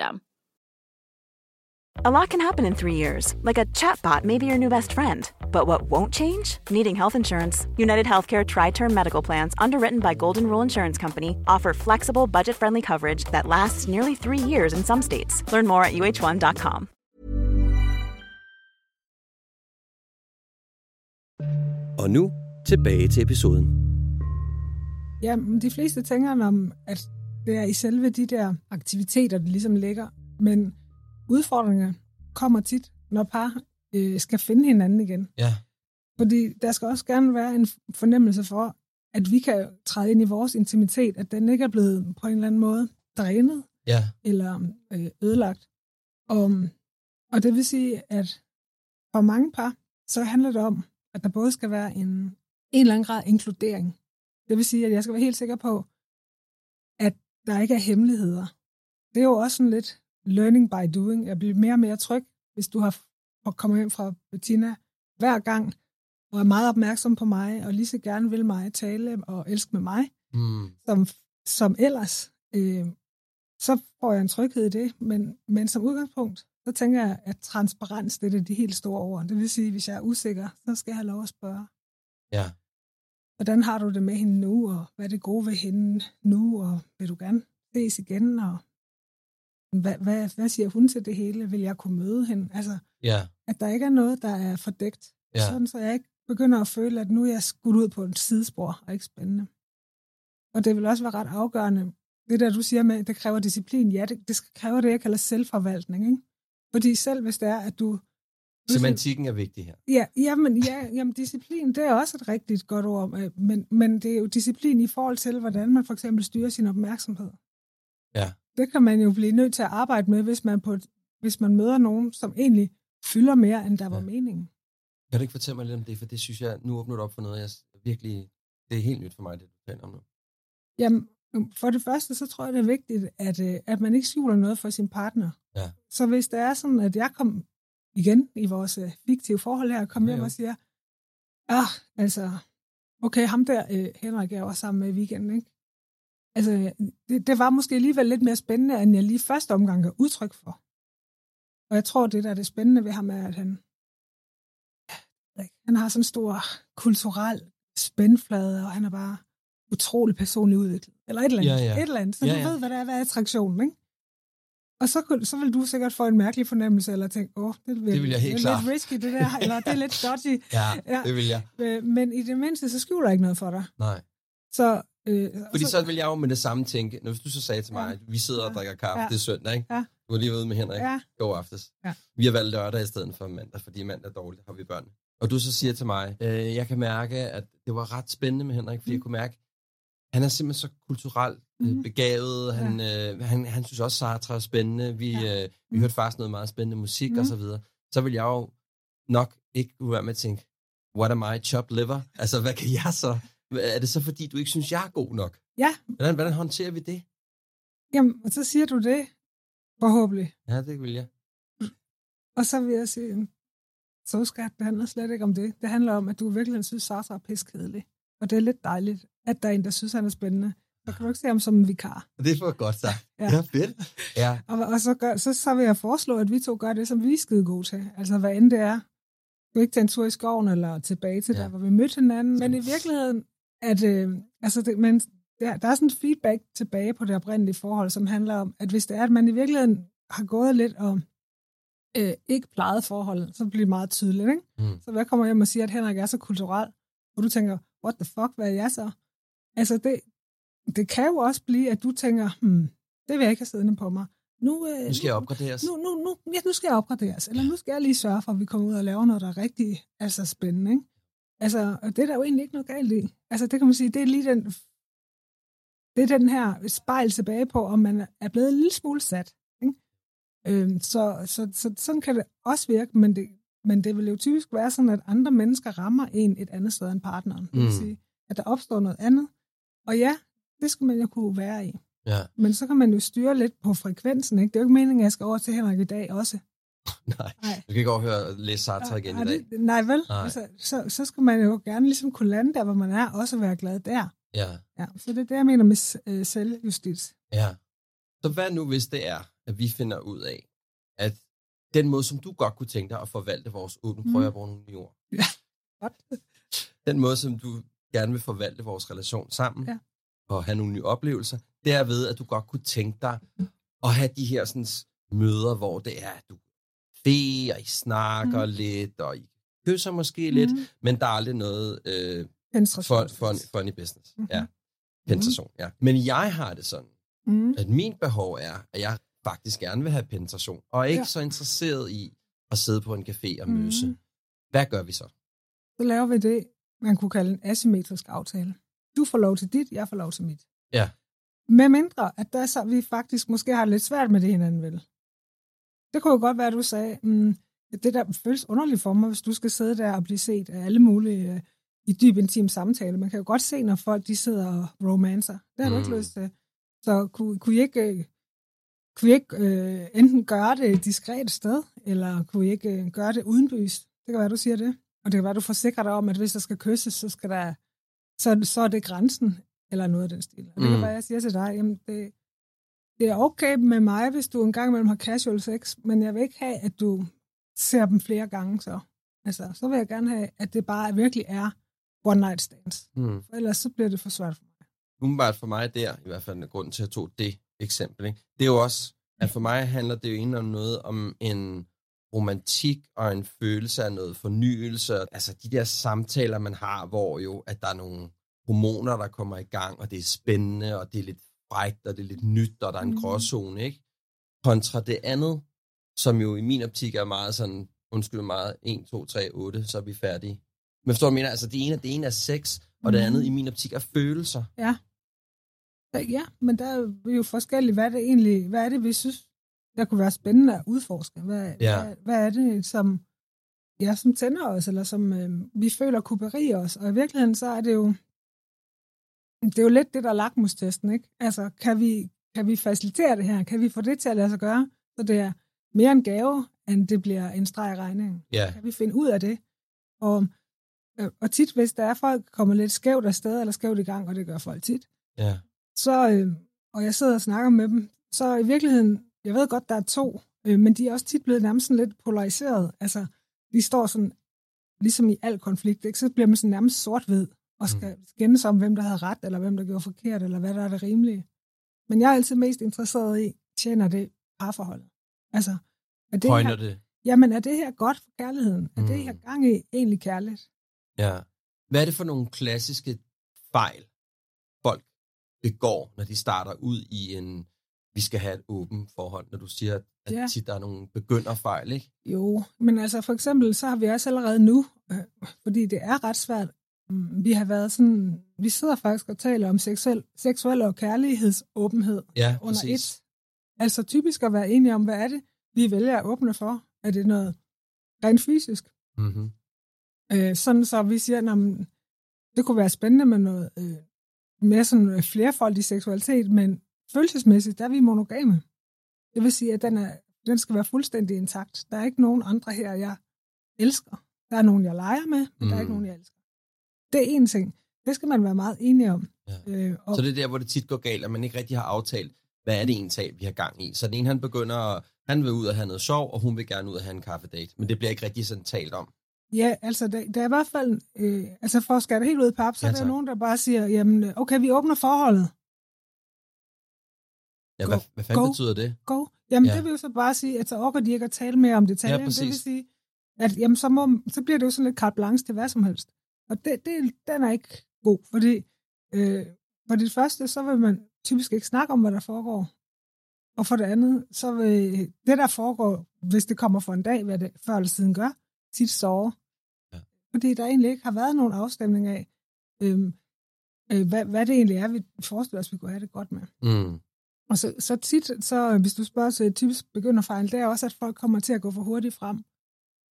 A lot can happen in three years, like a chatbot may be your new best friend. But what won't change? Needing health insurance. United Healthcare Tri Term Medical Plans, underwritten by Golden Rule Insurance Company, offer flexible, budget friendly coverage that lasts nearly three years in some states. Learn more at uh1.com. Og nu tilbage til episoden. Ja, men de fleste tænker om, at det er i selve de der aktiviteter, det ligesom ligger. Men udfordringer kommer tit, når par øh, skal finde hinanden igen. Ja. Fordi der skal også gerne være en fornemmelse for, at vi kan træde ind i vores intimitet, at den ikke er blevet på en eller anden måde drænet Ja. eller øh, ødelagt. Og, og det vil sige, at for mange par, så handler det om, at der både skal være en, en eller anden grad inkludering. Det vil sige, at jeg skal være helt sikker på, der ikke er hemmeligheder. Det er jo også sådan lidt learning by doing. Jeg bliver mere og mere tryg, hvis du har og kommer hjem fra Bettina hver gang, og er meget opmærksom på mig, og lige så gerne vil mig tale og elske med mig, Mm. som, som ellers, øh, så får jeg en tryghed i det. Men, men som udgangspunkt, så tænker jeg, at transparens, det er det de helt store ord. Det vil sige, hvis jeg er usikker, så skal jeg have lov at spørge. Ja. Hvordan har du det med hende nu, og hvad er det gode ved hende nu, og vil du gerne ses igen, og hvad, hvad, hvad siger hun til det hele? Vil jeg kunne møde hende? Altså, Ja. at der ikke er noget, der er fordækt. Ja. Sådan, så jeg ikke begynder at føle, at nu er jeg skudt ud på et sidespor, og ikke spændende. Og det vil også være ret afgørende. Det der, du siger med, det kræver disciplin. Ja, det, det skal- kræver det, jeg kalder selvforvaltning. Ikke? Fordi selv hvis det er, at du... Semantikken er vigtig her. Ja, jamen, ja, jamen, disciplin, det er også et rigtig godt ord, øh, men, men det er jo disciplin i forhold til, hvordan man for eksempel styrer sin opmærksomhed. Ja. Det kan man jo blive nødt til at arbejde med, hvis man, på, hvis man møder nogen, som egentlig fylder mere, end der var Ja. meningen. Kan du ikke fortælle mig lidt om det? For det synes jeg, nu åbner du op for noget, jeg virkelig... Det er helt nyt for mig, det du taler om nu. Jamen, for det første, så tror jeg, det er vigtigt, at, øh, at man ikke skjuler noget for sin partner. Ja. Så hvis det er sådan, at jeg kom igen i vores øh, fiktive forhold her, kom Ja, hjem jo. og siger, ah, altså, okay, ham der, øh, Henrik, er også sammen med i weekenden, ikke? Altså, det, det var måske alligevel lidt mere spændende, end jeg lige første omgang gav udtryk for. Og jeg tror, det der er det spændende ved ham, er, at han, han har sådan en stor kulturel spændflade, og han er bare utrolig personlig udviklet. Eller et eller andet. Ja, ja. Et eller andet. Så Ja, du ja. ved, hvad der er, hvad er attraktionen, ikke? Og så, så vil du sikkert få en mærkelig fornemmelse, eller tænke, åh, det, vil, Det vil jeg helt det er klart. lidt risky, det der, eller det er lidt dodgy. Ja, Ja. det vil jeg. Øh, Men i det mindste, så skjuler jeg ikke noget for dig. Nej. Så, øh, Fordi så vil jeg jo med det samme tænke, når hvis du så sagde til mig, Ja. at vi sidder og drikker kaffe, Ja. det er søndag, ikke? Ja. Du var lige ude med Henrik. Ja. God aftes. Ja. Vi har valgt lørdag i stedet for mandag, fordi mandag er dårligt, har vi børn. Og du så siger til mig, øh, jeg kan mærke, at det var ret spændende med Henrik, fordi Mm. jeg kunne mærke, han er simpelthen så kulturelt Mhm. begavet. Han, øh, han, han synes også, Sartre er spændende. Vi, Ja. øh, vi Mm. hørte faktisk noget meget spændende musik Mhm. og så videre. Så vil jeg jo nok ikke kunne være med at tænke, what am I, chopped liver? Altså, hvad kan jeg så? Er det så, fordi du ikke synes, jeg er god nok? Ja, Hvordan, hvordan håndterer vi det? jamen, og så siger du det, forhåbentlig. Ja, det vil jeg. Og så vil jeg sige, så skat, det handler slet ikke om det. Det handler om, at du virkelig synes, Sasa er piskedelig. Og det er lidt dejligt, at der er en, der synes, han er spændende. Så kan du ikke se ham som en vikar. Det for godt sagt. Ja. Ja, fedt. Ja, Og, og så, gør, så, så vil jeg foreslå, at vi to gør det, som vi er skide gode til. Altså, hvad end det er. Du ikke tage en tur i skoven, eller tilbage til Ja. der, hvor vi mødte hinanden. Men i virkeligheden, at, øh, altså det, men der, der er sådan en feedback tilbage på det oprindelige forhold, som handler om, at hvis det er, at man i virkeligheden har gået lidt og øh, ikke plejet forholdet, så bliver det meget tydeligt. Ikke? Mm. Så hvad kommer hjem og siger, at Henrik er så kulturel, og du tænker, what the fuck, hvad er jeg så? Altså, det, det kan jo også blive, at du tænker, hmm, det vil jeg ikke have siddende på mig. Nu, øh, Nu skal jeg opgraderes. nu, nu, nu, ja, nu skal jeg opgraderes, eller nu skal jeg lige sørge for, at vi kommer ud og laver noget, der er rigtig altså, spændende. Ikke? Altså, og det er der jo egentlig ikke noget galt i. Altså, det kan man sige, det er lige den, det er den her spejl tilbage på, om man er blevet en lille smule sat. Ikke? Øhm, så, så, så, sådan kan det også virke, men det, men det vil jo typisk være sådan, at andre mennesker rammer en et andet sted end partneren. Det vil Mm. sige, at der opstår noget andet. Og ja, det skal man jo kunne være i. Ja. Men så kan man jo styre lidt på frekvensen. Ikke? Det er jo ikke meningen, at jeg skal over til Henrik i dag også. Nej, Nej. du kan ikke overhøre og læse Sartre igen Nej, i dag. det- Nej, vel? Nej. Altså, så, så skal man jo gerne ligesom kunne lande der, hvor man er, og også være glad der. Ja, Ja, så det er det, jeg mener med øh, selvjustits. ja. Så hvad nu, hvis det er, at vi finder ud af, at den måde, som du godt kunne tænke dig at forvalte vores åbne, Mm. prøver jeg at bruge nogle nye ord. Godt. Den måde, som du gerne vil forvalte vores relation sammen, Ja. Og have nogle nye oplevelser, det er ved, at du godt kunne tænke dig at have de her sådan, møder, hvor det er, at du fe, og I snakker Mm. lidt, og I kysser måske lidt, Mhm. men der er aldrig noget øh, fun, fun, funny business. Mhm. Ja. Penetration, ja. Men jeg har det sådan, Mm. at min behov er, at jeg faktisk gerne vil have penetration, og er ikke Ja. så interesseret i at sidde på en café og Mhm. møse. Hvad gør vi så? Så laver vi det, man kunne kalde en asymmetrisk aftale. Du får lov til dit, jeg får lov til mit. Ja. Med mindre, at der så vi faktisk måske har lidt svært med det hinanden vel. Det kunne jo godt være, at du sagde, mm, at det der føles underligt for mig, hvis du skal sidde der og blive set af alle mulige øh, i dyb intim samtale. Man kan jo godt se, når folk de sidder og romancer. Det har du ikke Mm. lyst til. Så kunne, kunne I ikke, øh, kunne I ikke øh, enten gøre det et diskret sted, eller kunne I ikke øh, gøre det udenbys? Det kan være, du siger det. Og det kan være, du forsikrer dig om, at hvis der skal kysses, så, skal der, så, så er det grænsen, eller noget af den stil. Og det Mm. kan være, jeg siger til dig, jamen det, det er okay med mig, hvis du en gang imellem har casual sex, men jeg vil ikke have, at du ser dem flere gange så. Altså, så vil jeg gerne have, at det bare virkelig er one night stands. Hmm. For ellers så bliver det for svært for mig. Umiddelbart for mig der, i hvert fald en grund til, at jeg tog det eksempel, ikke? det er jo også, at for mig handler det jo egentlig om noget om en romantik og en følelse af noget fornyelse. Altså de der samtaler, man har, hvor jo, at der er nogle hormoner, der kommer i gang, og det er spændende, og det er lidt frækt, og det er lidt nyt, og der er en Mhm. gråzone, ikke? Kontra det andet, som jo i min optik er meget sådan, undskyld meget, 1, 2, 3, 8, så er vi færdige. Men forstår du, mener? Altså det ene, det ene er sex, og det Mhm. andet i min optik er følelser. Ja. Ja, men der er jo forskelligt, hvad det egentlig, hvad er det, vi synes, der kunne være spændende at udforske? Hvad, Ja. hvad, hvad er det, som, ja, som tænder os, eller som øh, vi føler kunne berige os? Og i virkeligheden, så er det jo, det er jo lidt det, der er lakmustesten, ikke? Altså, kan vi, kan vi facilitere det her? Kan vi få det til at lade sig gøre, så det er mere en gave, end det bliver en streg i regningen? Ja. Kan vi finde ud af det? Og, øh, og tit, hvis der er folk, kommer lidt skævt afsted, eller skævt i gang, og det gør folk tit, Ja. så, øh, og jeg sidder og snakker med dem, så i virkeligheden, jeg ved godt, der er to, øh, men de er også tit blevet nærmest sådan lidt polariseret. Altså, de står sådan, ligesom i al konflikt, ikke? så bliver man sådan nærmest sort-hvid, og skal mm. skændes om, hvem der havde ret, eller hvem der gjorde forkert, eller hvad der er det rimelige. Men jeg er altid mest interesseret i, tjener det parforholdet? Altså, er det Højner her, det. jamen er det her godt for kærligheden? Er det Mm. her gang i egentlig kærligt? Ja. Hvad er det for nogle klassiske fejl, folk begår, når de starter ud i en, vi skal have et åbent forhold, når du siger, at Ja. tit der er nogle begynderfejl, ikke? Jo, men altså for eksempel, så har vi også allerede nu, øh, fordi det er ret svært, mm, vi har været sådan, vi sidder faktisk og taler om seksuel, seksuel og kærlighedsåbenhed Ja, under præcis. et. Altså typisk at være enige om, hvad er det, vi vælger at åbne for? Er det noget rent fysisk? Mm-hmm. Øh, sådan så vi siger, at det kunne være spændende med noget øh, mere sådan øh, flerfoldig seksualitet, men følelsesmæssigt, der er vi monogame. Det vil sige, at den, er, den skal være fuldstændig intakt. Der er ikke nogen andre her, jeg elsker. Der er nogen, jeg leger med, men mm. der er ikke Mm. nogen, jeg elsker. Det er én ting. Det skal man være meget enige om. Ja. Øh, og, Så det er der, hvor det tit går galt, at man ikke rigtig har aftalt, hvad er det egentlig, vi har gang i. Så den ene, han begynder, at- han vil ud og have noget sjov, og hun vil gerne ud og have en kaffedate. Men det bliver ikke rigtig sådan talt om. Ja, altså der, der er i hvert fald, øh, altså for at skære det helt ud i pap, så Ja, er der nogen, der bare siger, jamen okay, vi åbner forholdet, Ja, hvad, Go. hvad fanden Go. betyder det? Go. Jamen, Ja. det vil jo så bare sige, at så orker de ikke at tale mere om detaljer. Ja, det vil præcis. sige, at jamen, så, må, så bliver det jo sådan lidt carte blanche til hvad som helst. Og det, det, den er ikke god, fordi øh, for det første, så vil man typisk ikke snakke om, hvad der foregår. Og for det andet, så vil det, der foregår, hvis det kommer for en dag, hvad det før eller siden gør, tit sove. Ja. Fordi der egentlig ikke har været nogen afstemning af, øhm, øh, hvad, hvad det egentlig er, vi forestiller os, vi kunne have det godt med. Mm. Og så, så tit, så, hvis du spørger til typisk begynderfejl, det er også, at folk kommer til at gå for hurtigt frem.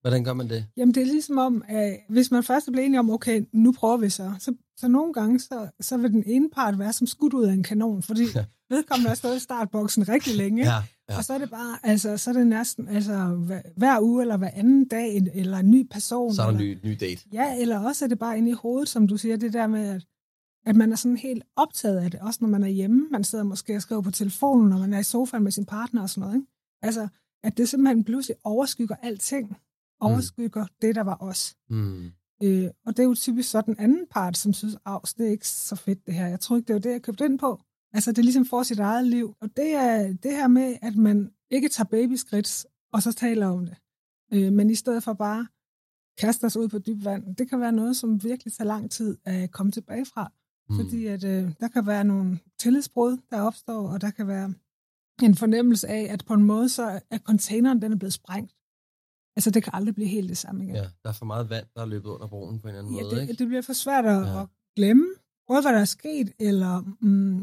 Hvordan gør man det? Jamen, det er ligesom om, at hvis man først er blevet enige om, okay, nu prøver vi så, så, så nogle gange, så, så vil den ene part være som skudt ud af en kanon, fordi Ja. vedkommende har stået i startboksen rigtig længe. Ja, ja. Og så er det bare, altså, så er det næsten, altså, hver, hver uge eller hver anden dag, eller en ny person. Så er der en ny, ny date. Ja, eller også er det bare inde i hovedet, som du siger, det der med, at, at man er sådan helt optaget af det, også når man er hjemme. Man sidder måske og skriver på telefonen, når man er i sofaen med sin partner og sådan noget. Ikke? Altså, at det simpelthen pludselig overskygger alting. Overskygger mm. det, der var os. Mm. Øh, og det er jo typisk så den anden part, som synes, at det er ikke så fedt det her. Jeg tror ikke, det var det, jeg købte ind på. Altså, det er ligesom for sit eget liv. Og det er det her med, at man ikke tager babyskridt, og så taler om det. Øh, men i stedet for bare kaste os ud på dyb vand, det kan være noget, som virkelig tager lang tid at komme tilbage fra. Mm. Fordi at, øh, der kan være nogle tillidsbrud, der opstår, og der kan være en fornemmelse af, at på en måde så er containeren den er blevet sprængt. Altså, det kan aldrig blive helt det samme igen. Ja, der er for meget vand, der er løbet under broen på en eller anden Ja, måde, det, ikke? det bliver for svært at, Ja. at glemme, både hvad der er sket, eller mm,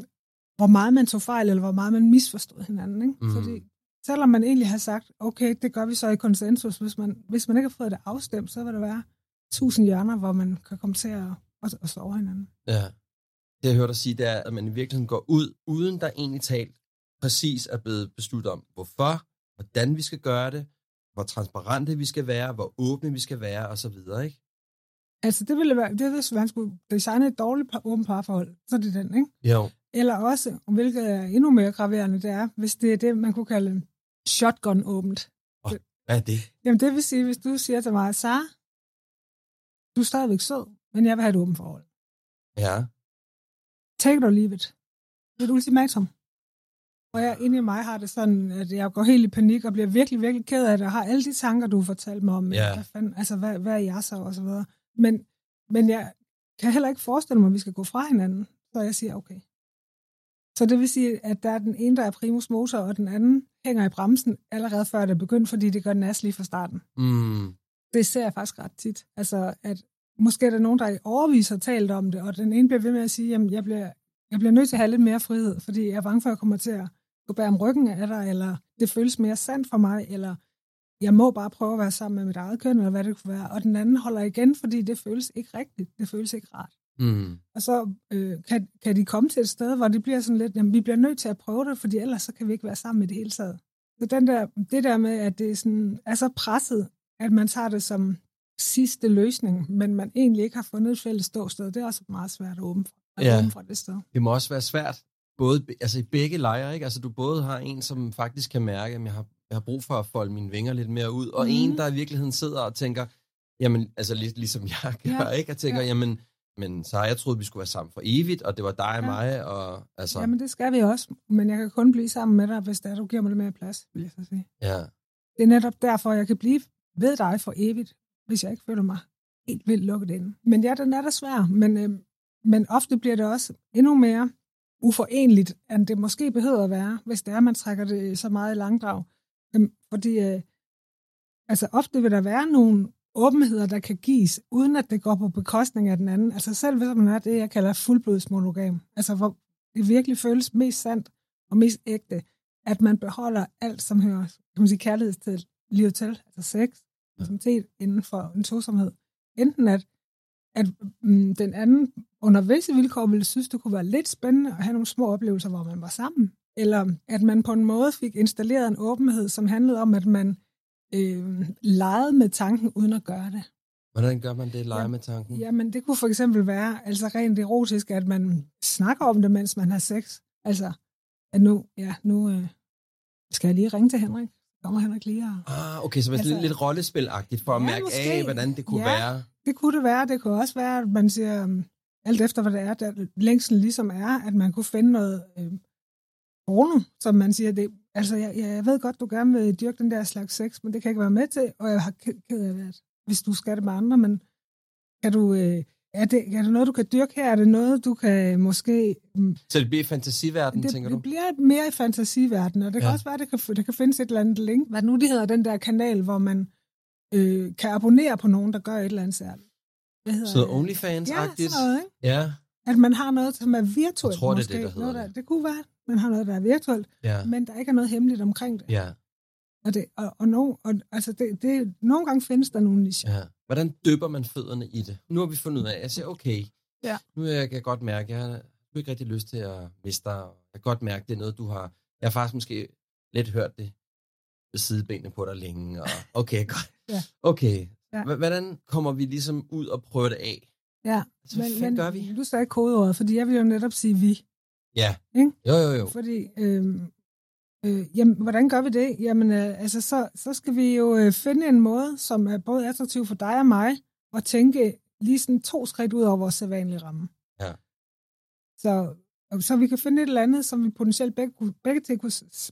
hvor meget man tog fejl, eller hvor meget man misforstod hinanden. Ikke? Mm. Fordi selvom man egentlig har sagt, okay, det gør vi så i konsensus, hvis man, hvis man ikke har fået det afstemt, så vil der være tusind hjørner, hvor man kan komme til at, at, at sove hinanden. Ja. Det jeg hørte dig sige, det er, at man i virkeligheden går ud, uden der egentlig talt præcis er blevet besluttet om, hvorfor, hvordan vi skal gøre det, hvor transparente vi skal være, hvor åbne vi skal være, og så videre, ikke? Altså, det ville være, det er, hvis man skulle designe et dårligt par, åbent parforhold, så er det den, ikke? Jo. Eller også, og hvilket er endnu mere graverende, det er, hvis det er det, man kunne kalde shotgun åbent. Hvad er det? Jamen det vil sige, hvis du siger til mig, Sara, du er stadigvæk sød, men jeg vil have et åbent forhold. Ja. Take it or leave it. Det er et ultimatum. Og jeg inde i mig har det sådan, at jeg går helt i panik og bliver virkelig, virkelig ked af det, og har alle de tanker, du har fortalt mig om. Ja. Hvad fanden, altså, hvad, hvad er jeg så, og så videre. Men, men jeg kan heller ikke forestille mig, at vi skal gå fra hinanden. Så jeg siger, okay. Så det vil sige, at der er den ene, der er primus motor, og den anden hænger i bremsen allerede før det er begyndt, fordi det gør den as lige fra starten. Mm. Det ser jeg faktisk ret tit. Altså, at måske er der nogen, der i overvis har talt om det, og den ene bliver ved med at sige, at jeg bliver, jeg bliver nødt til at have lidt mere frihed, fordi jeg er bange for, at jeg kommer til at gå bag om ryggen af dig, eller det føles mere sandt for mig, eller jeg må bare prøve at være sammen med mit eget køn, eller hvad det kunne være. Og den anden holder igen, fordi det føles ikke rigtigt. Det føles ikke rart. Mm. Og så øh, kan, kan de komme til et sted, hvor det bliver sådan lidt, jamen vi bliver nødt til at prøve det, fordi ellers så kan vi ikke være sammen i det hele taget. Så den der, det der med, at det er, sådan, er så presset, at man tager det som sidste løsning, men man egentlig ikke har fundet et fælles ståsted, det er også meget svært at åbne fra, at Ja. åbne fra det sted. Det må også være svært, både, altså i begge lejre, ikke? Altså du både har en, som faktisk kan mærke, at jeg har, jeg har brug for at folde mine vinger lidt mere ud, og Mhm. en, der i virkeligheden sidder og tænker, jamen, altså lidt ligesom jeg gør, Ja, ikke? Jeg tænker, ja. jamen, men så har jeg troet, vi skulle være sammen for evigt, og det var dig og Ja. mig, og altså, Jamen det skal vi også, men jeg kan kun blive sammen med dig, hvis det er, du giver mig lidt mere plads, vil jeg så sige. ja. Det er netop derfor, jeg kan blive ved dig for evigt, hvis jeg ikke føler mig helt vildt lukket inde. Men ja, den er da svær, men, øh, men ofte bliver det også endnu mere uforenligt, end det måske behøver at være, hvis det er, man trækker det så meget i langdrag. Øhm, Fordi øh, altså ofte vil der være nogle åbenheder, der kan gives, uden at det går på bekostning af den anden. Altså selv hvis man er det, jeg kalder fuldblodsmonogam. Altså hvor det virkelig føles mest sandt og mest ægte, at man beholder alt, som hører kan man sige, kærlighed til livet til, altså sex, intimitet inden for en tosomhed. Enten at, at mm, den anden under visse vilkår ville synes, det kunne være lidt spændende at have nogle små oplevelser, hvor man var sammen. Eller at man på en måde fik installeret en åbenhed, som handlede om, at man øh, legede med tanken uden at gøre det. Hvordan gør man det, lege Ja. med tanken? Jamen, det kunne for eksempel være altså rent erotisk, at man snakker om det, mens man har sex. Altså, at nu, ja, nu øh, skal jeg lige ringe til Henrik. Kommer Henrik og... Ah, okay, så er Altså- lidt, lidt rollespilagtigt for at Ja, mærke måske. af, hvordan det kunne Ja. være. Det kunne det være. Det kunne også være, at man siger, um, alt efter hvad det er, der længsel ligesom er, at man kunne finde noget, øh, porno, som man siger. Det, altså, jeg, jeg ved godt, du gerne vil dyrke den der slags sex, men det kan jeg ikke være med til, og jeg har ked af det, hvis du skal det med andre, men kan du, øh, er, det, er det noget, du kan dyrke her? Er det noget, du kan måske... Mm, Så det bliver i fantasiverdenen, det, tænker det du? bliver mere i fantasiverdenen, og det kan Ja. også være, at det kan, det kan findes et eller andet link. Hvad nu det hedder, den der kanal, hvor man øh, kan abonnere på nogen, der gør et eller andet særligt. Hvad hedder Så det? OnlyFans-agtigt? Ja, sådan noget, ikke? Ja, At man har noget, som er virtuelt Jeg tror, det er måske. det, der hedder noget, der, det. det kunne være, man har noget, der er virtuelt, ja, men der ikke er noget hemmeligt omkring det. ja, Og, det, og, og, no, og altså det, det, nogle gange findes der nogle nicher. ja. Hvordan dypper man fødderne i det? Nu har vi fundet ud af, at jeg siger, okay, Ja. nu kan jeg godt mærke, jeg har ikke rigtig lyst til at miste dig. Jeg kan godt mærke, det er noget, du har... Jeg har faktisk måske lidt hørt det ved sidebenene på dig længe. Og, okay, godt. Ja. Okay. Ja. Hvordan kommer vi ligesom ud og prøver det af? Ja, Altså, hvad fanden gør vi? du sagde kodeordet, fordi jeg vil jo netop sige vi. Ja. Ikke? Jo, jo, jo. Fordi, øh, øh, jamen, hvordan gør vi det? Jamen, øh, altså, så, så skal vi jo øh, finde en måde, som er både attraktiv for dig og mig, og tænke lige sådan to skridt ud over vores sædvanlige ramme. Ja. Så, så vi kan finde et eller andet, som vi potentielt begge, begge, til kunne,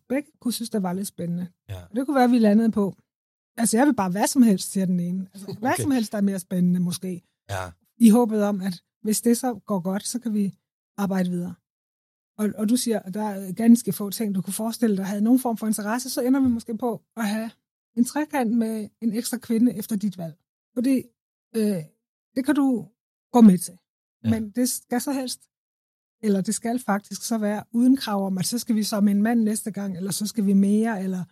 begge kunne synes, der var lidt spændende. Ja. Og det kunne være, at vi landede på. Altså, jeg vil bare hvad som helst, siger den ene. Altså, okay. hvad som helst, der er mere spændende, måske. Ja. I håbet om, at hvis det så går godt, så kan vi arbejde videre. Og, og du siger, at der er ganske få ting, du kunne forestille dig, havde nogen form for interesse, så ender vi måske på at have en trekant med en ekstra kvinde efter dit valg. Fordi øh, det kan du gå med til. Ja. Men det skal så helst, eller det skal faktisk så være uden krav om, at så skal vi så med en mand næste gang, eller så skal vi mere, eller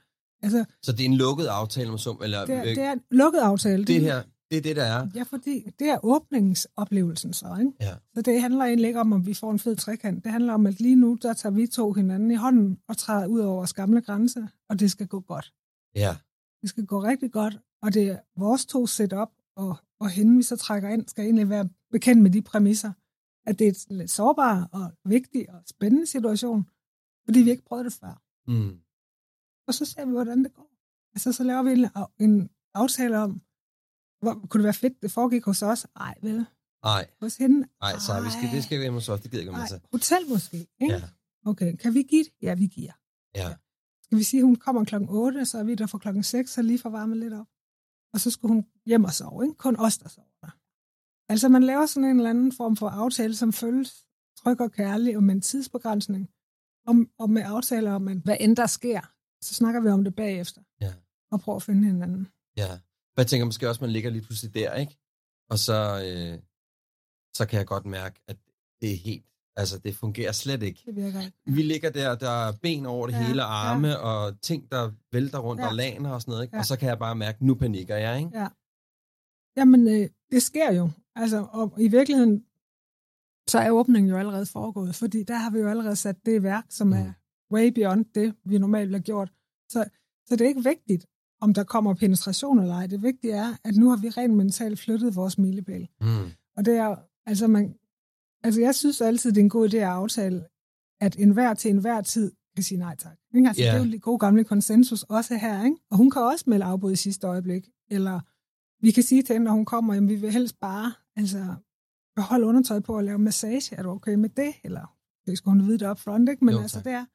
altså, Så det er en lukket aftale om sum, eller det er, det er en lukket aftale. det her, det er det, der er. Ja, fordi det er åbningsoplevelsen så, ikke? Ja. Så det handler egentlig ikke om, at vi får en fed trekant. Det handler om, at lige nu, der tager vi to hinanden i hånden og træder ud over vores gamle grænse, og det skal gå godt. Ja. Det skal gå rigtig godt, og det er vores to setup, og, og hende, vi så trækker ind, skal egentlig være bekendt med de præmisser, at det er en lidt sårbar og vigtig og spændende situation, fordi vi ikke prøvede det før. Mm. Og så ser vi, hvordan det går. Altså, så laver vi en, en aftale om, hvor, kunne det være fedt, det foregik hos os? Nej, vel? Nej, Hos hende? nej, så vi skal, det skal vi hjemme hos os. Det gider ikke med til. hotel måske, ikke? Ja. Okay, kan vi give det? Ja, vi giver. Ja. Skal vi sige, at hun kommer klokken 8, så er vi der fra klokken 6, så lige får varmet lidt op. Og så skulle hun hjem og sove, ikke? Kun os, der sover der. Altså, man laver sådan en eller anden form for aftale, som føles tryg og kærlig, og med en tidsbegrænsning. Og, og med aftaler om, at hvad end der sker, så snakker vi om det bagefter. Ja. Og prøver at finde hinanden. Ja. For jeg tænker måske også, man ligger lige pludselig der, ikke? Og så, øh, så kan jeg godt mærke, at det er helt, altså det fungerer slet ikke. Det virker ikke. Vi ligger der, der er ben over det Ja, hele, ja. arme og ting, der vælter rundt Ja. og laner og sådan noget, ikke? Ja. Og så kan jeg bare mærke, nu panikker jeg, ikke? Ja. Jamen, øh, det sker jo. Altså, og i virkeligheden, så er åbningen jo allerede foregået, fordi der har vi jo allerede sat det værk, som Mm. er way beyond det, vi normalt have gjort. Så, så det er ikke vigtigt, om der kommer penetration eller ej. Det vigtige er, at nu har vi rent mentalt flyttet vores milepæl. Mm. Og det er, altså man, altså jeg synes altid, det er en god idé at aftale, at enhver til enhver tid kan sige nej tak. Ikke? Altså, Ja. Det er jo lige god gamle konsensus også her, ikke? Og hun kan også melde afbud i sidste øjeblik. Eller vi kan sige til hende, når hun kommer, at vi vil helst bare altså, beholde undertøj på og lave massage. Er du okay med det? Eller det skal hun vide det up front, ikke? Men Jo, altså tak. det er,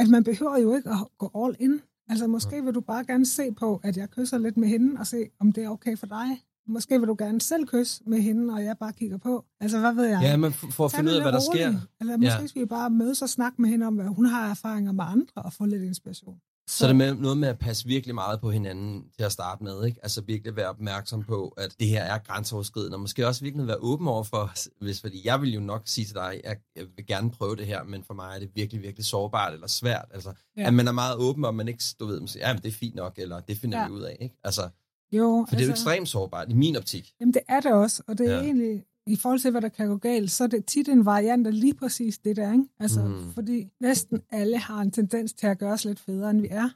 at man behøver jo ikke at gå all in. Altså måske vil du bare gerne se på, at jeg kysser lidt med hende, og se, om det er okay for dig. Måske vil du gerne selv kysse med hende, og jeg bare kigger på. Altså, hvad ved jeg? Ja, men for, at Tag finde ud af, hvad der lidt sker. roligt. Eller måske ja. skal vi bare mødes og snakke med hende om, hvad hun har erfaringer med andre, og få lidt inspiration. Så er det med, noget med at passe virkelig meget på hinanden til at starte med, ikke? Altså virkelig være opmærksom på, at det her er grænseoverskridende, og måske også virkelig være åben over for, hvis, fordi jeg vil jo nok sige til dig, at jeg vil gerne prøve det her, men for mig er det virkelig, virkelig sårbart eller svært. Altså, ja. At man er meget åben, og man ikke, du ved, man siger, ja, men det er fint nok, eller det finder Ja. vi ud af, ikke? Altså, Jo, for det er jo ekstremt sårbart i min optik. Jamen, det er det også, og det er ja. egentlig, i forhold til, hvad der kan gå galt, så er det tit en variant af lige præcis det der, ikke? Altså, Mm. fordi næsten alle har en tendens til at gøre os lidt federe, end vi er.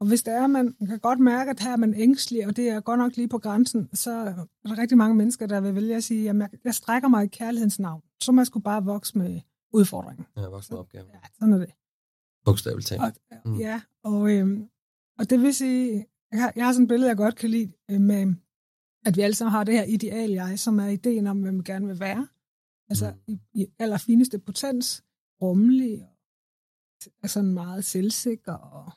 Og hvis det er, man kan godt mærke, at her er man ængstelig, og det er godt nok lige på grænsen, så er der rigtig mange mennesker, der vil vælge at sige, at jeg, strækker mig i kærlighedens navn. Så må jeg skulle bare vokse med udfordringen. Ja, voksen opgave. Ja, sådan er det. Bogstaveligt talt. Og, mm. Ja, og, øhm, og det vil sige, jeg har, jeg har sådan et billede, jeg godt kan lide, øh, med, at vi alle sammen har det her ideal jeg, som er ideen om, hvem vi gerne vil være. Altså Mm. i, i allerfineste potens, rummelig, altså meget selvsikker og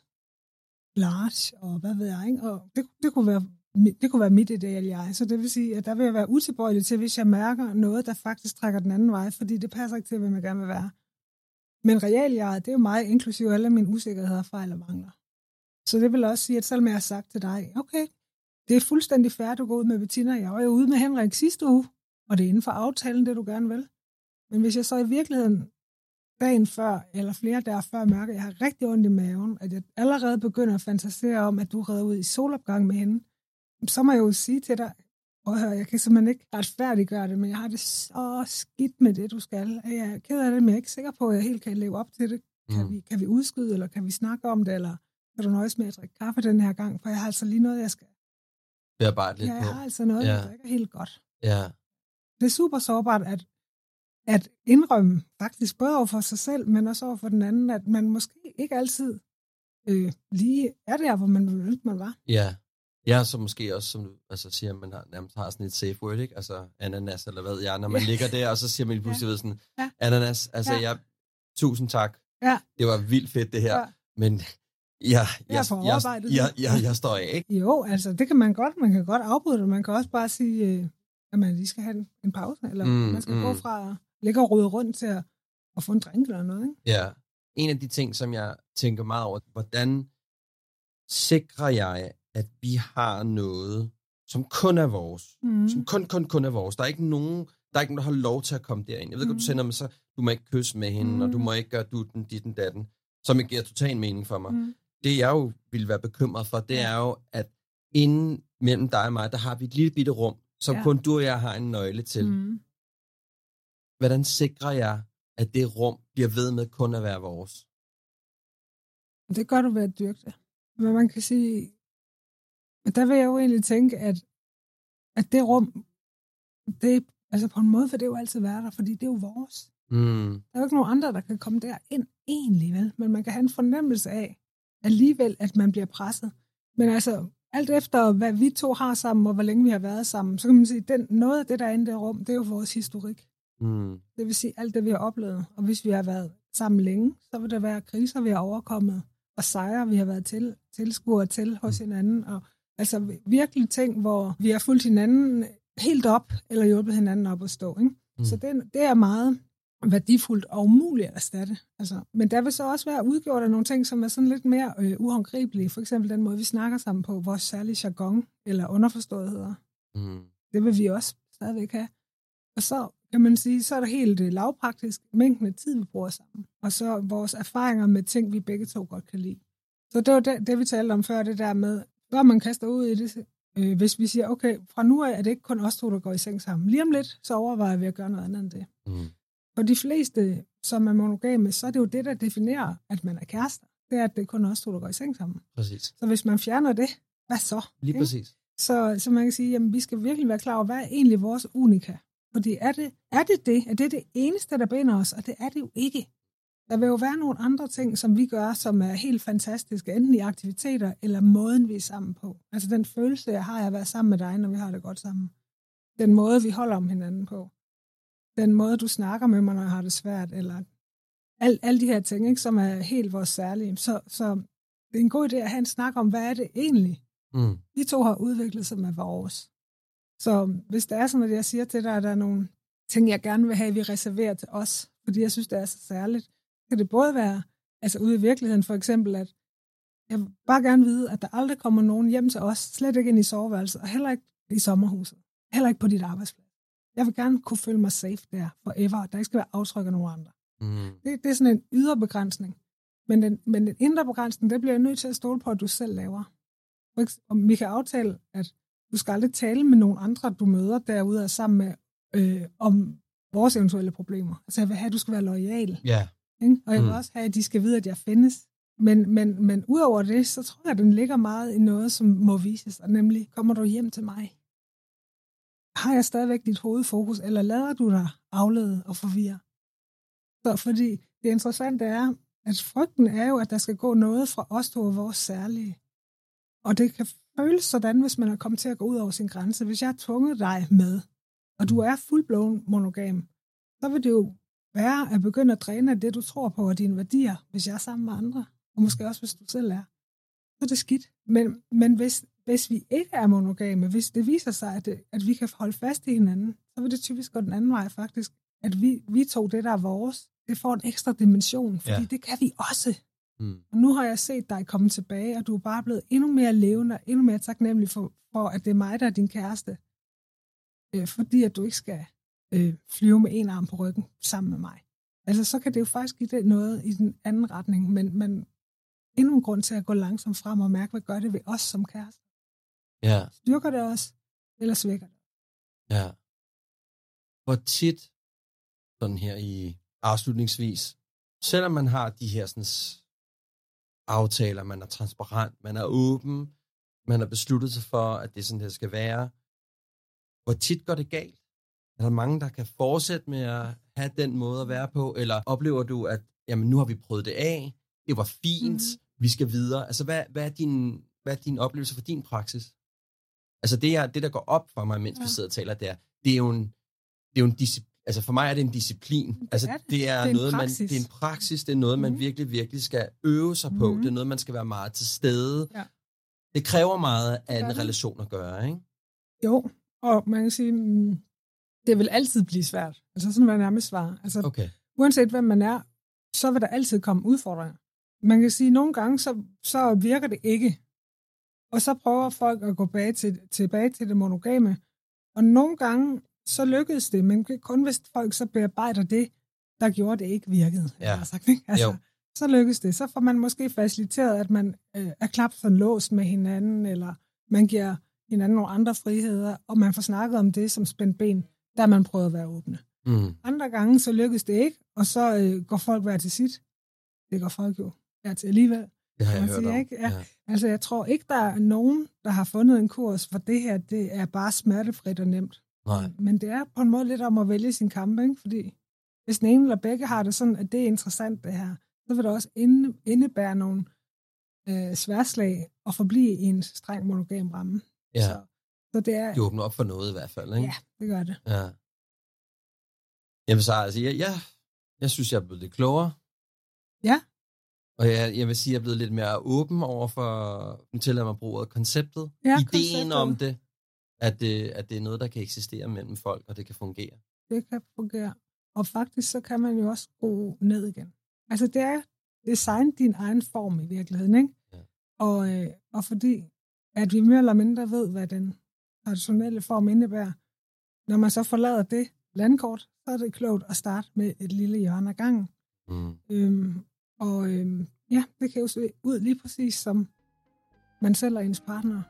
large, og hvad ved jeg, ikke? Og det, det, kunne være, det kunne være mit ideal jeg. Så det vil sige, at der vil jeg være utilbøjelig til, hvis jeg mærker noget, der faktisk trækker den anden vej, fordi det passer ikke til, hvem jeg gerne vil være. Men real jeg, det er jo meget inklusiv alle mine usikkerheder, fejl og mangler. Så det vil også sige, at selvom jeg har sagt til dig, okay, det er fuldstændig færdigt at gå ud med Bettina, jeg var jo ude med Henrik sidste uge, og det er inden for aftalen, det du gerne vil. Men hvis jeg så i virkeligheden dagen før, eller flere dage før mørke, jeg har rigtig ondt i maven, at jeg allerede begynder at fantasere om, at du redder ud i solopgang med hende, så må jeg jo sige til dig, og jeg kan simpelthen ikke retfærdiggøre det, men jeg har det så skidt med det, du skal. Jeg er ked af det, men jeg er ikke sikker på, at jeg helt kan leve op til det. Kan, mm. vi, kan vi udskyde, eller kan vi snakke om det, eller kan du nøjes med at drikke kaffe den her gang, for jeg har altså lige noget, jeg skal... Bearbejde lidt ja, på. jeg har altså noget, Ja. jeg drikker helt godt. Ja. Det er super sårbart at, at indrømme, faktisk både over for sig selv, men også over for den anden, at man måske ikke altid øh, lige er der, hvor man ville ønske, man var. Ja. Ja, så måske også, som du altså, siger, man har, nærmest har sådan et safe word, ikke? Altså ananas, eller hvad jeg, når man Ja. ligger der, og så siger man lige pludselig ved sådan, Ja. ananas, altså Ja. jeg, tusind tak, Ja. det var vildt fedt det her, Ja. men jeg, Jeg jeg, jeg, jeg, jeg, jeg står af, ikke? Jo, altså det kan man godt. Man kan godt afbryde det. Man kan også bare sige, øh, at man lige skal have en, en pause, eller Mm, man skal mm. gå fra at ligge og rode rundt til at, at få en drink eller noget. Ikke? Ja. En af de ting, som jeg tænker meget over, hvordan sikrer jeg, at vi har noget, som kun er vores, Mm. som kun, kun, kun er vores. Der er ikke nogen, der er ikke nogen, der har lov til at komme derind. Jeg ved godt, Mm. du sender mig så, du må ikke kysse med hende, mm. og du Mm. må ikke gøre du den, dit den datten, som ikke giver total mening for mig. Mm. Det jeg jo ville være bekymret for, det Ja. er jo, at inden mellem dig og mig, der har vi et lille bitte rum, som Ja. kun du og jeg har en nøgle til. Mm. Hvordan sikrer jeg, at det rum bliver ved med kun at være vores? Det gør du ved at dyrke det. Men man kan sige, og der vil jeg jo egentlig tænke, at, at det rum, det, altså på en måde, for det er jo altid være der, fordi det er jo vores. Mm. Der er jo ikke nogen andre, der kan komme derind egentlig, vel? Men man kan have en fornemmelse af alligevel, at man bliver presset. Men altså, alt efter hvad vi to har sammen, og hvor længe vi har været sammen, så kan man sige, den, noget af det, der er inde i det rum, det er jo vores historik. Mm. Det vil sige alt det, vi har oplevet. Og hvis vi har været sammen længe, så vil der være kriser, vi har overkommet, og sejre, vi har været til, tilskuere til hos hinanden. Og altså virkelig ting, hvor vi har fulgt hinanden helt op, eller hjulpet hinanden op at stå. Ikke? Mm. Så det, det er meget værdifuldt og umuligt at erstatte. Altså, men der vil så også være udgjort af nogle ting, som er sådan lidt mere øh, uhåndgribelige. For eksempel den måde, vi snakker sammen på, vores særlige jargon eller underforståetheder. Mm. Det vil vi også stadigvæk have. Og så kan man sige, så er der helt øh, lavpraktisk mængden af tid, vi bruger sammen. Og så vores erfaringer med ting, vi begge to godt kan lide. Så det var det, det vi talte om før, det der med, før man kaster ud i det, øh, hvis vi siger, okay, fra nu af er det ikke kun os to, der går i seng sammen. Lige om lidt, så overvejer vi at gøre noget andet end det. Mm. For de fleste, som er monogame, så er det jo det, der definerer, at man er kærester. Det er, at det er kun os to, der går i seng sammen. Præcis. Så hvis man fjerner det, hvad så? Lige Ikke? præcis. Så, så man kan sige, at vi skal virkelig være klar over, hvad er egentlig vores unika? Fordi er det, er det det? Er det det eneste, der binder os? Og det er det jo ikke. Der vil jo være nogle andre ting, som vi gør, som er helt fantastiske, enten i aktiviteter eller måden, vi er sammen på. Altså den følelse, jeg har af at være sammen med dig, når vi har det godt sammen. Den måde, vi holder om hinanden på. Den måde, du snakker med mig, når jeg har det svært, eller alle al de her ting, ikke, som er helt vores særlige. Så, så det er en god idé at have en snak om, hvad er det egentlig, Mm. de to har udviklet sig med vores. Så hvis det er sådan, at jeg siger til dig, at der er nogle ting, jeg gerne vil have, vi reserverer til os, fordi jeg synes, det er så særligt, kan det både være, altså ude i virkeligheden for eksempel, at jeg vil bare gerne vide, at der aldrig kommer nogen hjem til os, slet ikke ind i soveværelset, og heller ikke i sommerhuset, heller ikke på dit arbejdsplads. Jeg vil gerne kunne føle mig safe der forever, der ikke skal være aftryk af nogen andre. Mm. Det, det er sådan en ydre begrænsning. Men den, men den indre begrænsning, det bliver jeg nødt til at stole på, at du selv laver. Om vi kan aftale, at du skal aldrig tale med nogen andre, du møder derude og sammen med, øh, om vores eventuelle problemer. Altså jeg vil have, at du skal være lojal. Ja. Ikke? Og jeg vil Mm. også have, at de skal vide, at jeg findes. Men, men, men udover det, så tror jeg, at den ligger meget i noget, som må vises. Og nemlig, kommer du hjem til mig? Har jeg stadigvæk dit hovedfokus, eller lader du dig aflede og forvirre? Så fordi det interessante er, at frygten er jo, at der skal gå noget fra os to og vores særlige. Og det kan føles sådan, hvis man er kommet til at gå ud over sin grænse. Hvis jeg har tvunget dig med, og du er fuldblåen monogam, så vil det jo være at begynde at dræne af det, du tror på, og dine værdier, hvis jeg er sammen med andre, og måske også, hvis du selv er. Så er det skidt. Men, men hvis, hvis vi ikke er monogame, hvis det viser sig, at, det, at vi kan holde fast i hinanden, så vil det typisk gå den anden vej faktisk. At vi, vi tog det, der er vores, det får en ekstra dimension, fordi Ja. det kan vi også. Mm. Og nu har jeg set dig komme tilbage, og du er bare blevet endnu mere levende, og endnu mere taknemmelig for, for, at det er mig, der er din kæreste. Øh, fordi at du ikke skal øh, flyve med en arm på ryggen sammen med mig. Altså, så kan det jo faktisk give det noget i den anden retning, men, men endnu en grund til at gå langsomt frem og mærke, hvad gør det ved os som kæreste. Ja, Styrker det os, eller svækker det? ja. Hvor tit, sådan her i afslutningsvis, selvom man har de her sådan, aftaler, man er transparent, man er åben, man har besluttet sig for, at det er sådan, det skal være, hvor tit går det galt? Er der mange, der kan fortsætte med at have den måde at være på, eller oplever du, at jamen, nu har vi prøvet det af, det var fint, mm. vi skal videre. Altså, hvad, hvad, er din, hvad er din oplevelse for din praksis? Altså, det, er, det der går op for mig, mens ja. vi sidder og taler, det er, det er jo en, det er jo en disciplin. Altså, for mig er det en disciplin. Det altså, er det. det er, Det er noget, man, det er en praksis, det er noget, man Mhm. virkelig, virkelig skal øve sig på. Mhm. Det er noget, man skal være meget til stede. Ja. Det kræver meget af en relation at gøre, ikke? Jo, og man kan sige, mm, det vil altid blive svært. Altså sådan vil jeg nærmest svare. Altså, Okay. uanset hvem man er, så vil der altid komme udfordringer. Man kan sige, at nogle gange, så, så virker det ikke. Og så prøver folk at gå bag til, tilbage til det monogame. Og nogle gange, så lykkedes det, men kun hvis folk så bearbejder det, der gjorde det ikke virkede. Ja. Sagt, ikke? Altså, Jo. så lykkes det. Så får man måske faciliteret, at man øh, er klap sådan låst med hinanden, eller man giver hinanden nogle andre friheder, og man får snakket om det som spændt ben, der man prøver at være åbne. Mm. Andre gange, så lykkes det ikke, og så øh, går folk hver til sit. Det går folk jo hver til alligevel. Det har jeg hørt om. ikke, ja. Altså, jeg tror ikke, der er nogen, der har fundet en kurs, for det her, det er bare smertefrit og nemt. Nej. Men det er på en måde lidt om at vælge sin kamp, ikke? Fordi hvis den ene eller begge har det sådan, at det er interessant, det her, så vil det også inde, indebære nogle øh, sværslag og forblive i en streng monogam ramme. Ja. Så, så det er... Det åbner op for noget i hvert fald, ikke? Ja, det gør det. Ja. Jamen så, altså, jeg, jeg, jeg synes, jeg er blevet lidt klogere. Ja. Og jeg, jeg vil sige, at jeg er blevet lidt mere åben over for, nu tillader mig bruge ordet, konceptet. Ja, Ideen konceptet. om det, at det, at det er noget, der kan eksistere mellem folk, og det kan fungere. det kan fungere. Og faktisk så kan man jo også skrue ned igen. Altså det er design din egen form i virkeligheden, ikke? Ja. Og, øh, og fordi at vi mere eller mindre ved, hvad den traditionelle form indebærer, når man så forlader det landkort, så er det klogt at starte med et lille hjørne ad gangen. Mm. Øhm, og øhm, ja, det kan jo se ud lige præcis som man selv og ens partner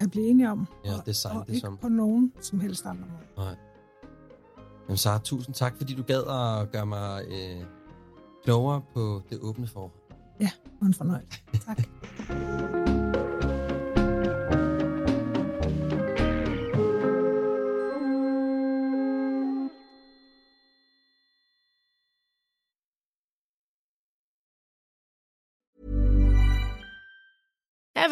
er blevet enige om. Ja, og, design og det ikke som- på nogen som helst andre måde. Nej. Jamen Sara, tusind tak, fordi du gad at gøre mig øh, klogere på det åbne forhold. Ja, en fornøjelse. Tak.